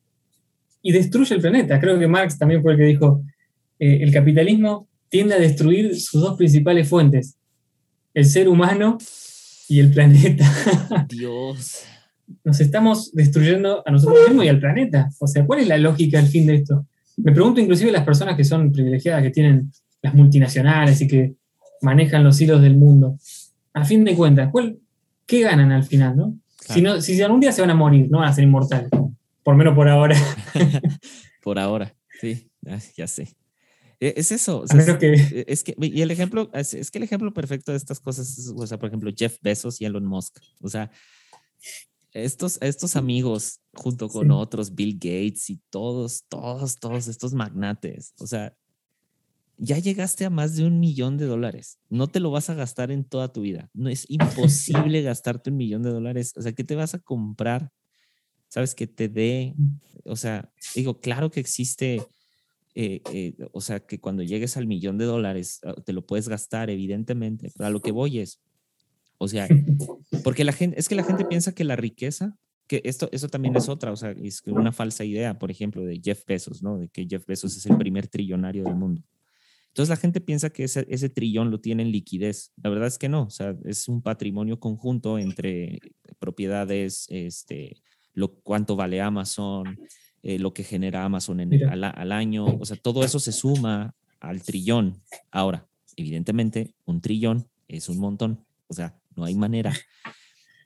y destruye el planeta. Creo que Marx también fue el que dijo, eh, el capitalismo tiende a destruir sus dos principales fuentes, el ser humano y el planeta. Dios. Nos estamos destruyendo a nosotros mismos y al planeta. O sea, ¿cuál es la lógica al fin de esto? Me pregunto inclusive las personas que son privilegiadas, que tienen las multinacionales y que manejan los hilos del mundo. A fin de cuentas, ¿cuál, ¿qué ganan al final? ¿no? Si, no, si algún día se van a morir, no van a ser inmortales. Por menos por ahora. por ahora, sí, ya sé. E, es eso. es, que... Es, que... y el ejemplo, es, que el ejemplo perfecto de estas cosas es, o sea, por ejemplo, Jeff Bezos y Elon Musk. O sea, estos, estos amigos, junto con otros, Bill Gates y todos, todos, todos estos magnates, o sea, ya llegaste a más de un millón de dólares. No te lo vas a gastar en toda tu vida. No es imposible gastarte un millón de dólares. O sea, ¿qué te vas a comprar? ¿Sabes? Que te dé, o sea, digo, claro que existe, eh, eh, o sea, que cuando llegues al millón de dólares ah, te lo puedes gastar, evidentemente, pero a lo que voy es, o sea, porque la gente, es que la gente piensa que la riqueza, que esto, eso también es otra, o sea, es una falsa idea, por ejemplo, de Jeff Bezos, ¿no? De que Jeff Bezos es el primer trillonario del mundo. Entonces la gente piensa que ese, ese, trillón lo tiene en liquidez. La verdad es que no, o sea, es un patrimonio conjunto entre propiedades, este, lo, cuánto vale Amazon, eh, lo que genera Amazon en al, al, año, o sea, todo eso se suma al trillón. Ahora, evidentemente, un trillón es un montón, o sea, no hay manera.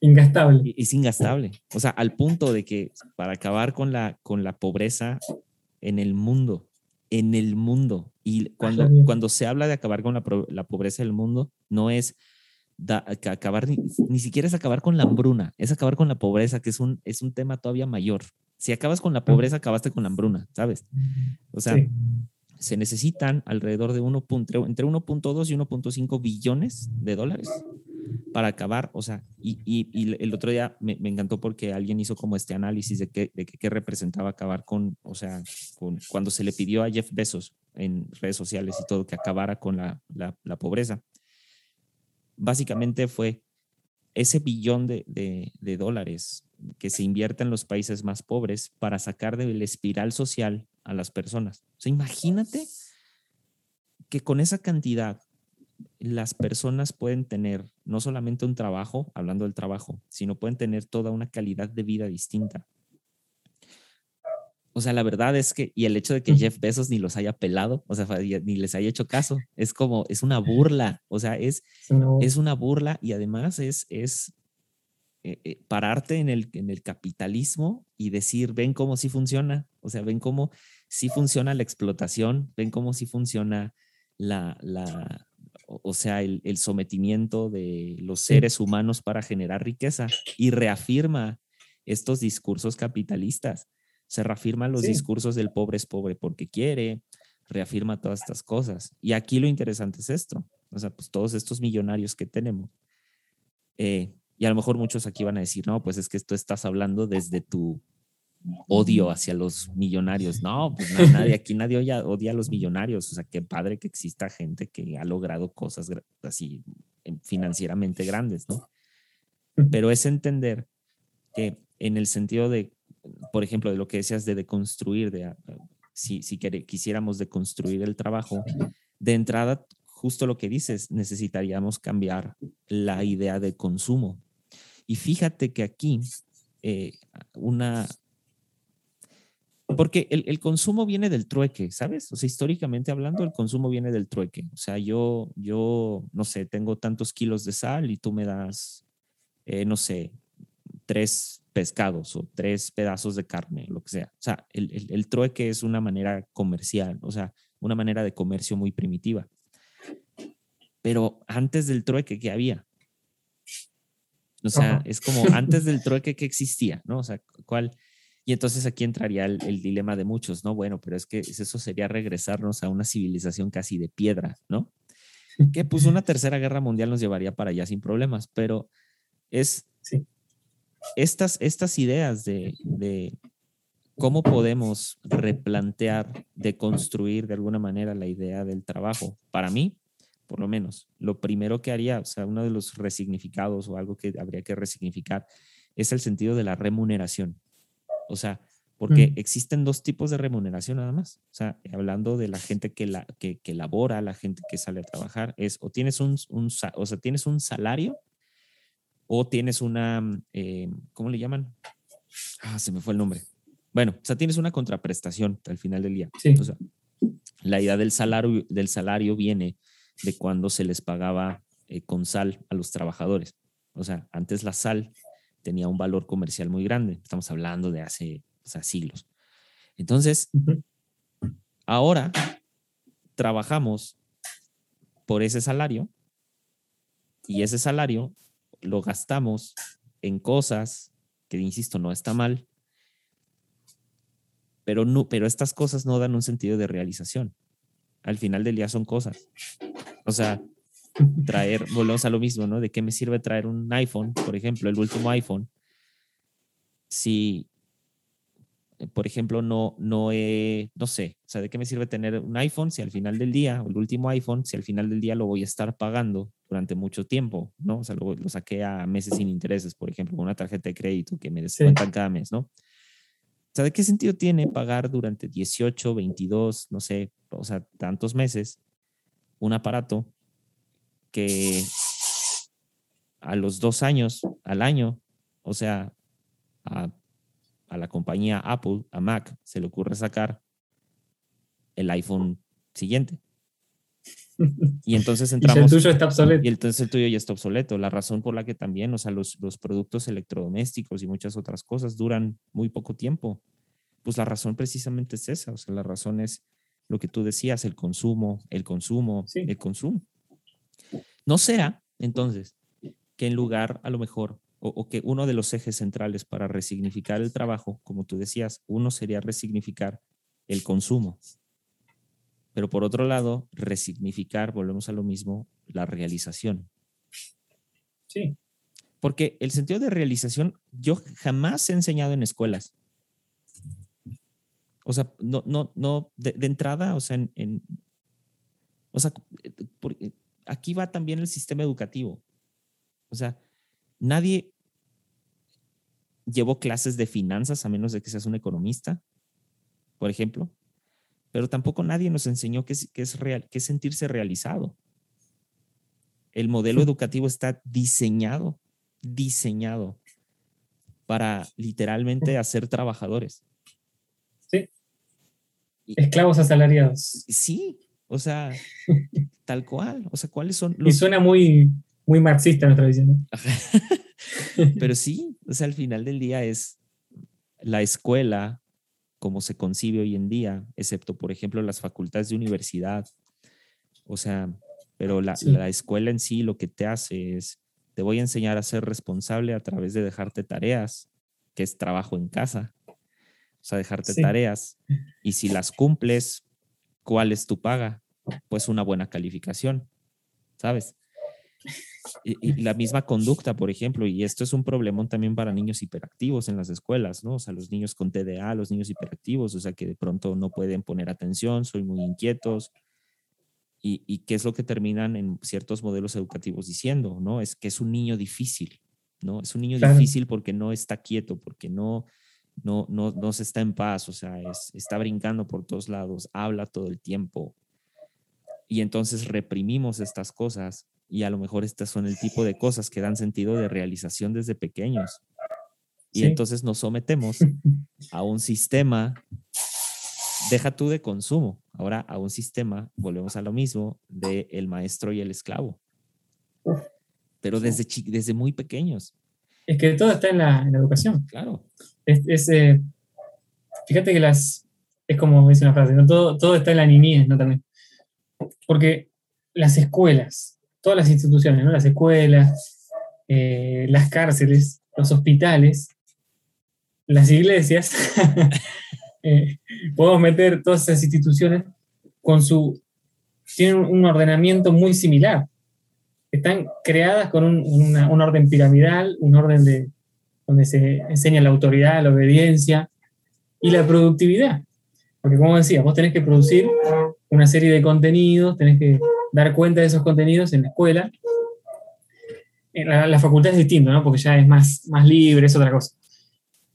Ingastable. Es ingastable. O sea, al punto de que para acabar con la, con la pobreza en el mundo, en el mundo. Y cuando, cuando se habla de acabar con la, la pobreza del mundo, no es acabar, ni, ni, siquiera es acabar con la hambruna, es acabar con la pobreza, que es un, es un tema todavía mayor. Si acabas con la pobreza, acabaste con la hambruna, ¿sabes? O sea, se necesitan alrededor de 1. entre 1.2 y 1.5 billones de dólares para acabar, o sea, y, y, el otro día me, me, encantó porque alguien hizo como este análisis de qué, de qué, representaba acabar con, o sea, con, cuando se le pidió a Jeff Bezos en redes sociales y todo que acabara con la, la, la pobreza. Básicamente fue ese billón de, de, de, dólares que se invierte en los países más pobres para sacar del espiral social a las personas. O sea, imagínate que con esa cantidad las personas pueden tener no solamente un trabajo, hablando del trabajo, sino pueden tener toda una calidad de vida distinta. O sea, la verdad es que, y el hecho de que Jeff Bezos ni los haya pelado, o sea, ni les haya hecho caso, es como, es una burla, o sea, es, es una burla y además es, es eh, eh, pararte en el, en el capitalismo y decir, ven cómo sí funciona, o sea, ven cómo sí funciona la explotación, ven cómo sí funciona la, la, o sea, el, sometimiento de los seres humanos para generar riqueza y reafirma estos discursos capitalistas. Se reafirma los discursos del pobre es pobre porque quiere, reafirma todas estas cosas. Y aquí lo interesante es esto, o sea, pues todos estos millonarios que tenemos. Eh, y a lo mejor muchos aquí van a decir, no, pues es que tú estás hablando desde tu odio hacia los millonarios. No, pues nadie, aquí nadie odia, odia, a los millonarios. O sea, qué padre que exista gente que ha logrado cosas así financieramente grandes, ¿no? Pero es entender que en el sentido de, por ejemplo, de lo que decías de deconstruir, de, ah, si, si quisiéramos deconstruir el trabajo, de entrada, justo lo que dices, necesitaríamos cambiar la idea de consumo. Y fíjate que aquí eh, una... Porque el, el, consumo viene del trueque, ¿sabes? O sea, históricamente hablando, el consumo viene del trueque. O sea, yo, yo, no sé, tengo tantos kilos de sal y tú me das, eh, no sé, tres pescados o tres pedazos de carne, lo que sea. O sea, el, el, el, trueque es una manera comercial, o sea, una manera de comercio muy primitiva. Pero antes del trueque, ¿qué había? O sea, es como antes del trueque que existía, ¿no? O sea, ¿cuál? Y entonces aquí entraría el, el, dilema de muchos, ¿no? Bueno, pero es que eso sería regresarnos a una civilización casi de piedra, ¿no? Que pues una tercera guerra mundial nos llevaría para allá sin problemas, pero es sí. estas, estas ideas de, de cómo podemos replantear, de construir de alguna manera la idea del trabajo. Para mí, por lo menos, lo primero que haría, o sea, uno de los resignificados o algo que habría que resignificar es el sentido de la remuneración. O sea, porque mm. existen dos tipos de remuneración nada más. O sea, hablando de la gente que, la, que, que labora, la gente que sale a trabajar, es o tienes un, un o sea, tienes un salario o tienes una, eh, ¿cómo le llaman? Ah, se me fue el nombre. Bueno, o sea, tienes una contraprestación al final del día. Sí. O sea, la idea del salario, del salario viene de cuando se les pagaba eh, con sal a los trabajadores. O sea, antes la sal tenía un valor comercial muy grande. Estamos hablando de hace o sea, siglos. Entonces, ahora trabajamos por ese salario y ese salario lo gastamos en cosas que, insisto, no está mal, pero, no, pero estas cosas no dan un sentido de realización. Al final del día son cosas. O sea, traer, volvemos a lo mismo, ¿no? ¿De qué me sirve traer un iPhone, por ejemplo, el último iPhone? Si, por ejemplo, no, no, he, no sé, o sea, ¿de qué me sirve tener un iPhone si al final del día, o el último iPhone, si al final del día lo voy a estar pagando durante mucho tiempo, ¿no? O sea, lo, lo saqué a meses sin intereses, por ejemplo, con una tarjeta de crédito que me descuentan sí. cada mes, ¿no? O sea, ¿de qué sentido tiene pagar durante 18, 22, no sé, o sea, tantos meses un aparato que a los dos años, al año, o sea, a, a, la compañía Apple, a Mac, se le ocurre sacar el iPhone siguiente. Y entonces entramos. y el tuyo está obsoleto. Y entonces el tuyo ya está obsoleto. La razón por la que también, o sea, los, los productos electrodomésticos y muchas otras cosas duran muy poco tiempo. Pues la razón precisamente es esa. O sea, la razón es lo que tú decías, el consumo, el consumo, sí. el consumo. ¿No será, entonces, que en lugar, a lo mejor, o, o, que uno de los ejes centrales para resignificar el trabajo, como tú decías, uno sería resignificar el consumo? Pero por otro lado, resignificar, volvemos a lo mismo, la realización. Sí. Porque el sentido de realización yo jamás he enseñado en escuelas. O sea, no, no, no, de, de entrada, o sea, en, en o sea, por, aquí va también el sistema educativo. O sea, nadie llevó clases de finanzas a menos de que seas un economista, por ejemplo, pero tampoco nadie nos enseñó qué es, qué es, real, qué es sentirse realizado. El modelo sí. educativo está diseñado, diseñado para literalmente hacer trabajadores. Sí. Esclavos asalariados. Sí, o sea, tal cual. O sea, ¿cuáles son los... Y suena muy, muy marxista nuestra visión. Pero sí, o sea, al final del día es la escuela como se concibe hoy en día, excepto, por ejemplo, las facultades de universidad. O sea, pero la, sí. la escuela en sí lo que te hace es, te voy a enseñar a ser responsable a través de dejarte tareas, que es trabajo en casa. O sea, dejarte sí. tareas. Y si las cumples, ¿cuál es tu paga? Pues una buena calificación, ¿sabes? Y, y, la misma conducta, por ejemplo, y esto es un problemón también para niños hiperactivos en las escuelas, ¿no? O sea, los niños con TDA, los niños hiperactivos, o sea, que de pronto no pueden poner atención, son muy inquietos. Y, y qué es lo que terminan en ciertos modelos educativos diciendo, ¿no? Es que es un niño difícil, ¿no? Es un niño claro. difícil porque no está quieto, porque no, no, no, no se está en paz, o sea, es, está brincando por todos lados, habla todo el tiempo. Y entonces reprimimos estas cosas y a lo mejor estas son el tipo de cosas que dan sentido de realización desde pequeños. Y entonces nos sometemos a un sistema, deja tú de consumo, ahora a un sistema, volvemos a lo mismo, de el maestro y el esclavo. Pero desde, desde muy pequeños. Es que todo está en la, educación. Claro. Es, eh, fíjate que las, es como dice una frase, todo, todo está en la niñez, ¿no? También. Porque las escuelas, todas las instituciones, ¿no? Las escuelas, eh, las cárceles, los hospitales, las iglesias, eh, podemos meter todas esas instituciones con su, tienen un ordenamiento muy similar. Están creadas con un, orden piramidal, un orden de, donde se enseña la autoridad, la obediencia y la productividad. Porque como decía, vos tenés que producir una serie de contenidos, tenés que dar cuenta de esos contenidos en la escuela. La, la facultad es distinta, ¿no? Porque ya es más, más libre, es otra cosa.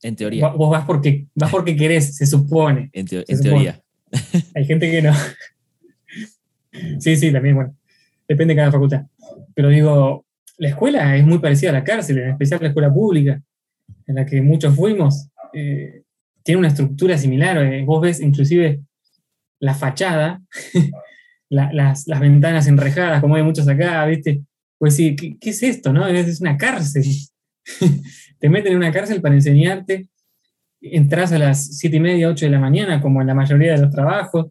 En teoría. Vos vas porque, vas porque querés, se supone. En, teoría. Hay gente que no. Sí, sí, también, bueno. Depende de cada facultad. Pero digo, la escuela es muy parecida a la cárcel, en especial la escuela pública, en la que muchos fuimos. Eh, tiene una estructura similar. Eh, vos ves inclusive la fachada, las, ventanas enrejadas, como hay muchos acá, ¿viste? Pues sí, ¿qué, es esto? No? Es, una cárcel. te meten en una cárcel para enseñarte. Entras a las siete y media, 8 de la mañana, como en la mayoría de los trabajos.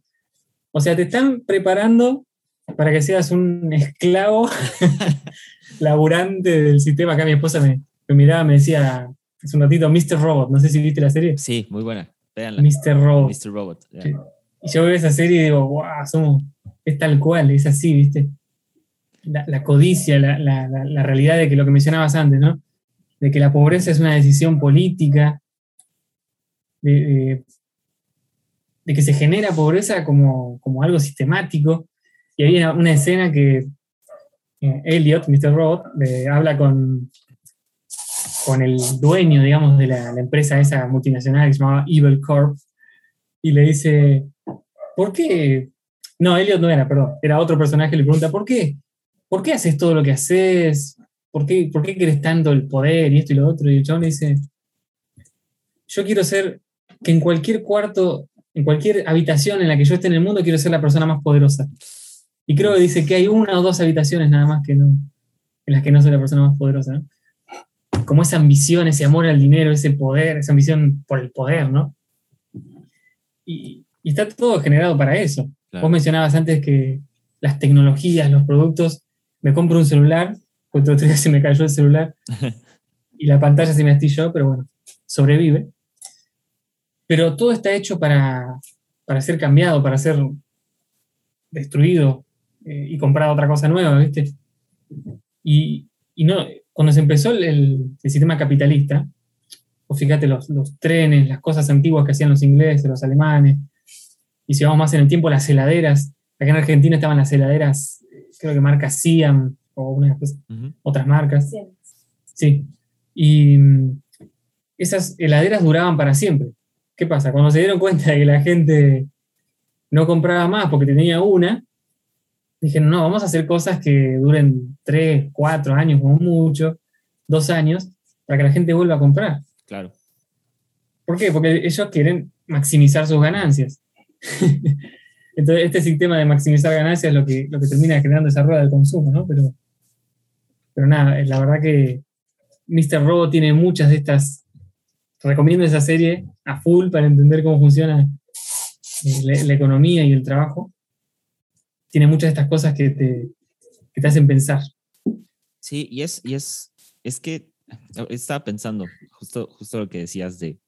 O sea, te están preparando para que seas un esclavo laburante del sistema. Acá mi esposa me, me miraba, me decía, es un ratito Mr. Robot. No sé si viste la serie. Sí, muy buena. Mr. Robot. Mr. Robot. Y yo veo esa serie y digo, wow, somos, es tal cual, es así, ¿viste? La, codicia, la, la, realidad de que lo que mencionabas antes, ¿no? De que la pobreza es una decisión política, de, que se genera pobreza como, como, algo sistemático. Y hay una, escena que eh, Elliot, Mr. Robot, habla con, con el dueño, digamos, de la, empresa esa multinacional que se llamaba Evil Corp, y le dice, ¿por qué? No, Elliot no era, perdón, era otro personaje, le pregunta, ¿por qué? ¿Por qué haces todo lo que haces? ¿Por qué, ¿Por qué quieres tanto el poder y esto y lo otro? Y John le dice, yo quiero ser, que en cualquier cuarto, en cualquier habitación en la que yo esté en el mundo, quiero ser la persona más poderosa. Y creo que dice que hay una o dos habitaciones nada más que no, en las que no soy la persona más poderosa. ¿no? Como esa ambición, ese amor al dinero, ese poder, esa ambición por el poder, ¿no? Y, está todo generado para eso. Vos mencionabas antes que las tecnologías, los productos, me compro un celular, otro día se me cayó el celular y la pantalla se me astilló, pero bueno, sobrevive. Pero todo está hecho para, para ser cambiado, para ser destruido eh, y comprado otra cosa nueva, ¿viste? Y, y no, cuando se empezó el, sistema capitalista, o fíjate los, trenes, las cosas antiguas que hacían los ingleses, los alemanes, y si vamos más en el tiempo, las heladeras, acá en Argentina estaban las heladeras, creo que marca Siam o otras marcas. Sí. Y mm, esas heladeras duraban para siempre. ¿Qué pasa? Cuando se dieron cuenta de que la gente no compraba más porque tenía una, dijeron, no, vamos a hacer cosas que duren tres, cuatro años como mucho, dos años, para que la gente vuelva a comprar. Claro. ¿Por qué? Porque ellos quieren maximizar sus ganancias. Entonces, este sistema de maximizar ganancias es lo que, lo que termina generando esa rueda del consumo, ¿no? Pero, pero nada, la verdad que Mr. Robo tiene muchas de estas. Recomiendo esa serie a full para entender cómo funciona eh, la economía y el trabajo tiene muchas de estas cosas que te, que te hacen pensar. Sí, y es, y es, es que estaba pensando justo, justo lo que decías de,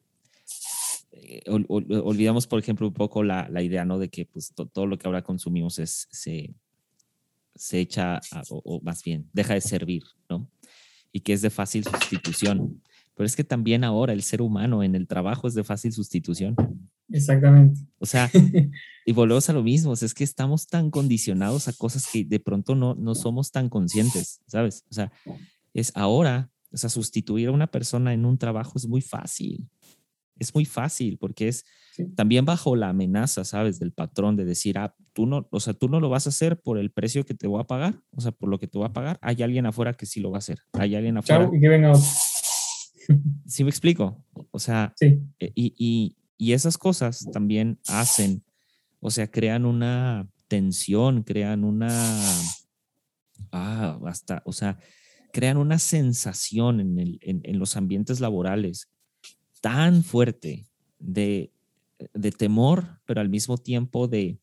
eh, olvidamos, por ejemplo, un poco la, la idea, ¿no? De que pues, todo lo que ahora consumimos es, se, se echa, o, más bien, deja de servir, ¿no? Y que es de fácil sustitución. Pero es que también ahora el ser humano en el trabajo es de fácil sustitución. Exactamente. O sea, y volvemos a lo mismo, es que estamos tan condicionados a cosas que de pronto no, no somos tan conscientes, ¿sabes? O sea, es ahora, o sea, sustituir a una persona en un trabajo es muy fácil. Es muy fácil porque es también bajo la amenaza, ¿sabes? Del patrón de decir, ah, tú no, o sea, tú no lo vas a hacer por el precio que te voy a pagar, o sea, por lo que te voy a pagar. Hay alguien afuera que sí lo va a hacer. Hay alguien afuera. Chao, y que venga otro. ¿Sí me explico? O sea, e, y, y, y esas cosas también hacen, o sea, crean una tensión, crean una, ah, hasta, o sea, crean una sensación en, los ambientes laborales tan fuerte de, de, temor, pero al mismo tiempo de,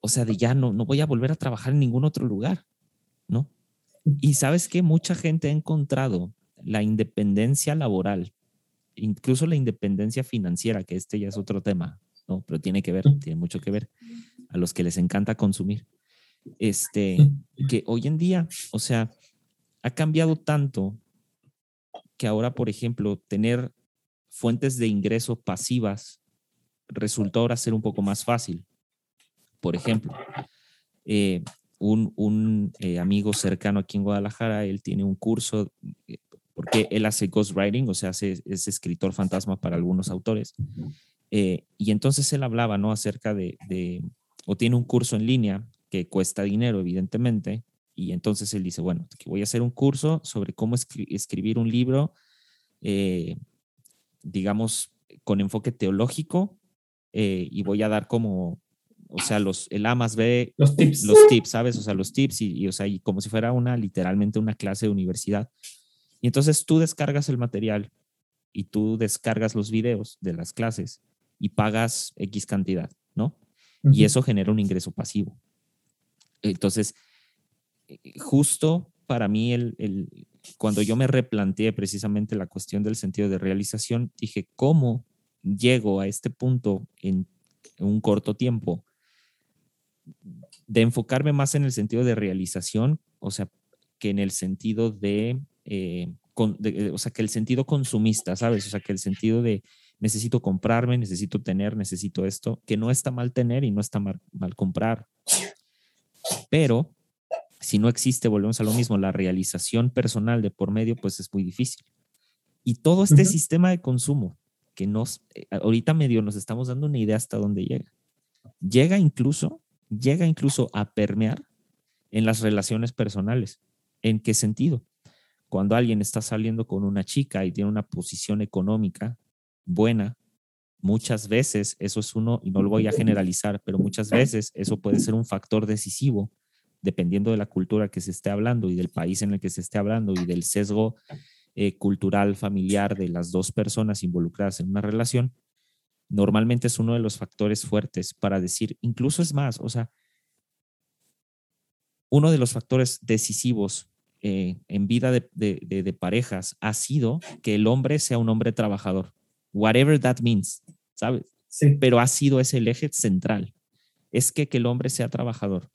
o sea, de ya no, no voy a volver a trabajar en ningún otro lugar, ¿no? Y sabes que mucha gente ha encontrado la independencia laboral, incluso la independencia financiera, que este ya es otro tema, ¿no? Pero tiene que ver, tiene mucho que ver a los que les encanta consumir. Este, que hoy en día, o sea, ha cambiado tanto que ahora, por ejemplo, tener fuentes de ingreso pasivas resultó ahora ser un poco más fácil. Por ejemplo, eh, un, un eh, amigo cercano aquí en Guadalajara, él tiene un curso, eh, porque él hace ghostwriting, o sea, es escritor fantasma para algunos autores. y entonces él hablaba, ¿no? Acerca de, de, o tiene un curso en línea que cuesta dinero, evidentemente, y entonces él dice, bueno, voy a hacer un curso sobre cómo escribir un libro, eh, digamos, con enfoque teológico, eh, y voy a dar como, o sea, los, el A más B, los tips, los tips ¿sabes? O sea, los tips, y, o sea, y como si fuera una, literalmente una clase de universidad. Y entonces tú descargas el material y tú descargas los videos de las clases y pagas X cantidad, ¿no? Y eso genera un ingreso pasivo. Entonces, eh, justo para mí, el, cuando yo me replanteé precisamente la cuestión del sentido de realización, dije, ¿cómo llego a este punto en un corto tiempo de enfocarme más en el sentido de realización, o sea, que en el sentido de, eh, o sea, que el sentido consumista, ¿sabes? O sea, que el sentido de necesito comprarme, necesito tener, necesito esto, que no está mal tener y no está mal, mal comprar, pero si no existe, volvemos a lo mismo, la realización personal de por medio, pues es muy difícil. Y todo este sistema de consumo que nos, eh, ahorita medio nos estamos dando una idea hasta dónde llega. Llega incluso, llega incluso a permear en las relaciones personales. ¿En qué sentido? Cuando alguien está saliendo con una chica y tiene una posición económica buena, muchas veces eso es uno, y no lo voy a generalizar, pero muchas veces eso puede ser un factor decisivo dependiendo de la cultura que se esté hablando y del país en el que se esté hablando y del sesgo eh, cultural familiar de las dos personas involucradas en una relación, normalmente es uno de los factores fuertes para decir, incluso es más, o sea, uno de los factores decisivos eh, en vida de, de, parejas ha sido que el hombre sea un hombre trabajador, whatever that means, ¿sabes? Sí. Pero ha sido ese el eje central, es que, que el hombre sea trabajador.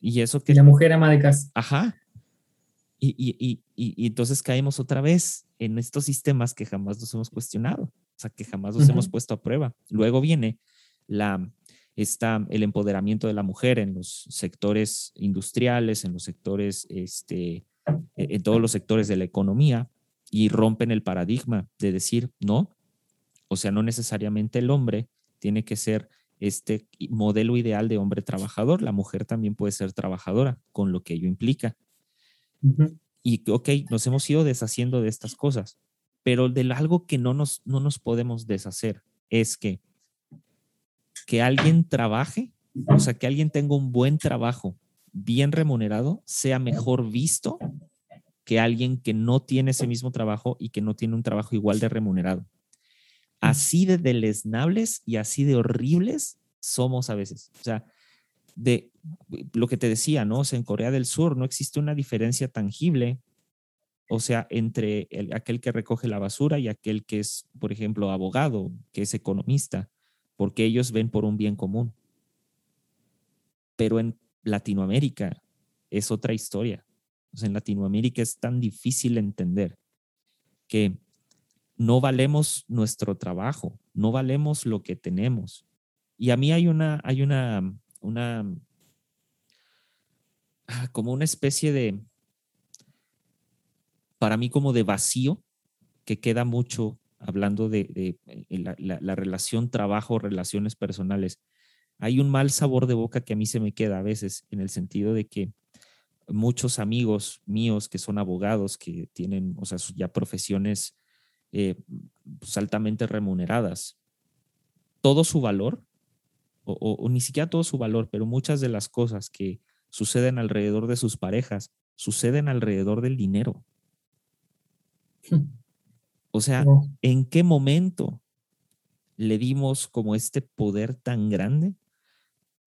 Y eso que... la mujer ama de casa. Ajá. Y, y, y, y, entonces caemos otra vez en estos sistemas que jamás nos hemos cuestionado, o sea, que jamás nos hemos puesto a prueba. Luego viene la, está el empoderamiento de la mujer en los sectores industriales, en los sectores, este, e, en todos los sectores de la economía y rompen el paradigma de decir, no, o sea, no necesariamente el hombre tiene que ser este modelo ideal de hombre trabajador. La mujer también puede ser trabajadora, con lo que ello implica. Y, ok, nos hemos ido deshaciendo de estas cosas, pero de algo que no nos, no nos podemos deshacer es que, que alguien trabaje, o sea, que alguien tenga un buen trabajo bien remunerado, sea mejor visto que alguien que no tiene ese mismo trabajo y que no tiene un trabajo igual de remunerado así de deleznables y así de horribles somos a veces. O sea, de lo que te decía, ¿no? O sea, en Corea del Sur no existe una diferencia tangible, o sea, entre aquel que recoge la basura y aquel que es, por ejemplo, abogado, que es economista, porque ellos ven por un bien común. Pero en Latinoamérica es otra historia. En Latinoamérica es tan difícil entender que no valemos nuestro trabajo, no valemos lo que tenemos. Y a mí hay una, hay una, una, ah, como una especie de, para mí como de vacío que queda mucho hablando de, la, la, relación trabajo, relaciones personales, hay un mal sabor de boca que a mí se me queda a veces en el sentido de que muchos amigos míos que son abogados, que tienen, o sea, ya profesiones eh, pues, altamente remuneradas, todo su valor, o, ni siquiera todo su valor, pero muchas de las cosas que suceden alrededor de sus parejas suceden alrededor del dinero. O sea, ¿en qué momento le dimos como este poder tan grande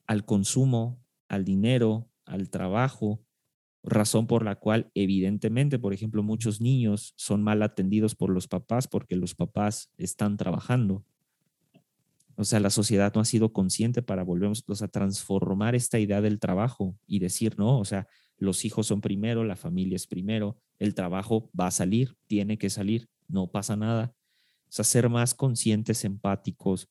al consumo, al dinero, al trabajo, razón por la cual evidentemente, por ejemplo, muchos niños son mal atendidos por los papás porque los papás están trabajando. O sea, la sociedad no ha sido consciente para volvernos a transformar esta idea del trabajo y decir, no, o sea, los hijos son primero, la familia es primero, el trabajo va a salir, tiene que salir, no pasa nada. O sea, ser más conscientes, empáticos,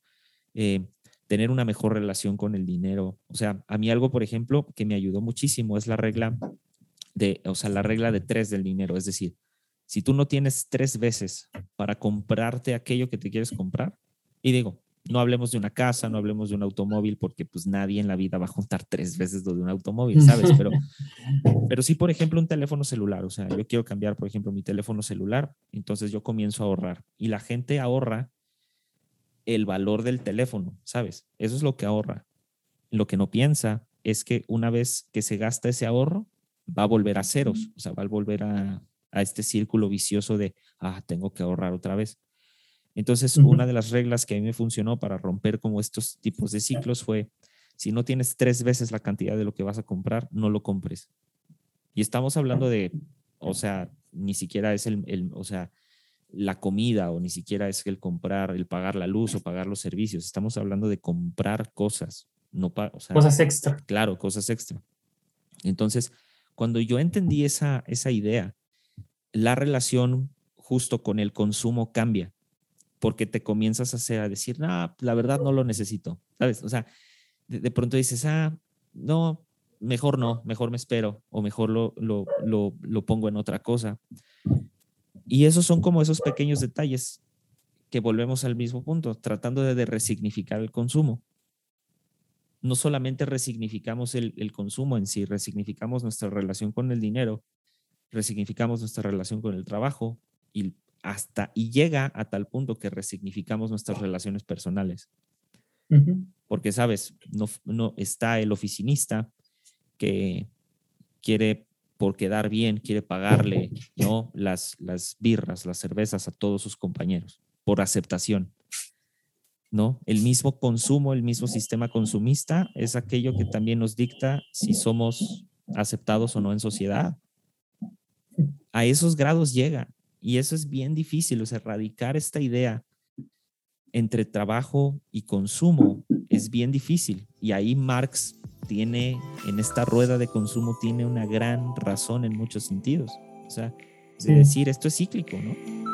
eh, tener una mejor relación con el dinero. O sea, a mí algo, por ejemplo, que me ayudó muchísimo es la regla de, o sea, la regla de tres del dinero. Es decir, si tú no tienes tres veces para comprarte aquello que te quieres comprar, y digo, no hablemos de una casa, no hablemos de un automóvil, porque pues nadie en la vida va a juntar tres veces lo de un automóvil, ¿sabes? Pero, pero sí, por ejemplo, un teléfono celular, o sea, yo quiero cambiar, por ejemplo, mi teléfono celular, entonces yo comienzo a ahorrar y la gente ahorra el valor del teléfono, ¿sabes? Eso es lo que ahorra. Lo que no piensa es que una vez que se gasta ese ahorro, va a volver a ceros, o sea, va a volver a, este círculo vicioso de, ah, tengo que ahorrar otra vez. Entonces, una de las reglas que a mí me funcionó para romper como estos tipos de ciclos fue, si no tienes tres veces la cantidad de lo que vas a comprar, no lo compres. Y estamos hablando de, o sea, ni siquiera es el, el o sea, la comida o ni siquiera es el comprar, el pagar la luz o pagar los servicios. Estamos hablando de comprar cosas, no o sea, cosas extra. Claro, cosas extra. Entonces, cuando yo entendí esa, esa idea, la relación justo con el consumo cambia, porque te comienzas a, hacer, a decir, no, la verdad no lo necesito, ¿sabes? O sea, de, pronto dices, ah, no, mejor no, mejor me espero o mejor lo, lo, lo, lo pongo en otra cosa. Y esos son como esos pequeños detalles que volvemos al mismo punto, tratando de, resignificar el consumo. No solamente resignificamos el, el, consumo en sí, resignificamos nuestra relación con el dinero, resignificamos nuestra relación con el trabajo y hasta y llega a tal punto que resignificamos nuestras relaciones personales. Porque, sabes, no, no está el oficinista que quiere por quedar bien, quiere pagarle ¿no? las, las birras, las cervezas a todos sus compañeros, por aceptación. ¿no? El mismo consumo, el mismo sistema consumista es aquello que también nos dicta si somos aceptados o no en sociedad. A esos grados llega y eso es bien difícil, o sea, erradicar esta idea entre trabajo y consumo es bien difícil. Y ahí Marx tiene, en esta rueda de consumo, tiene una gran razón en muchos sentidos. O sea, de decir, esto es cíclico, ¿no?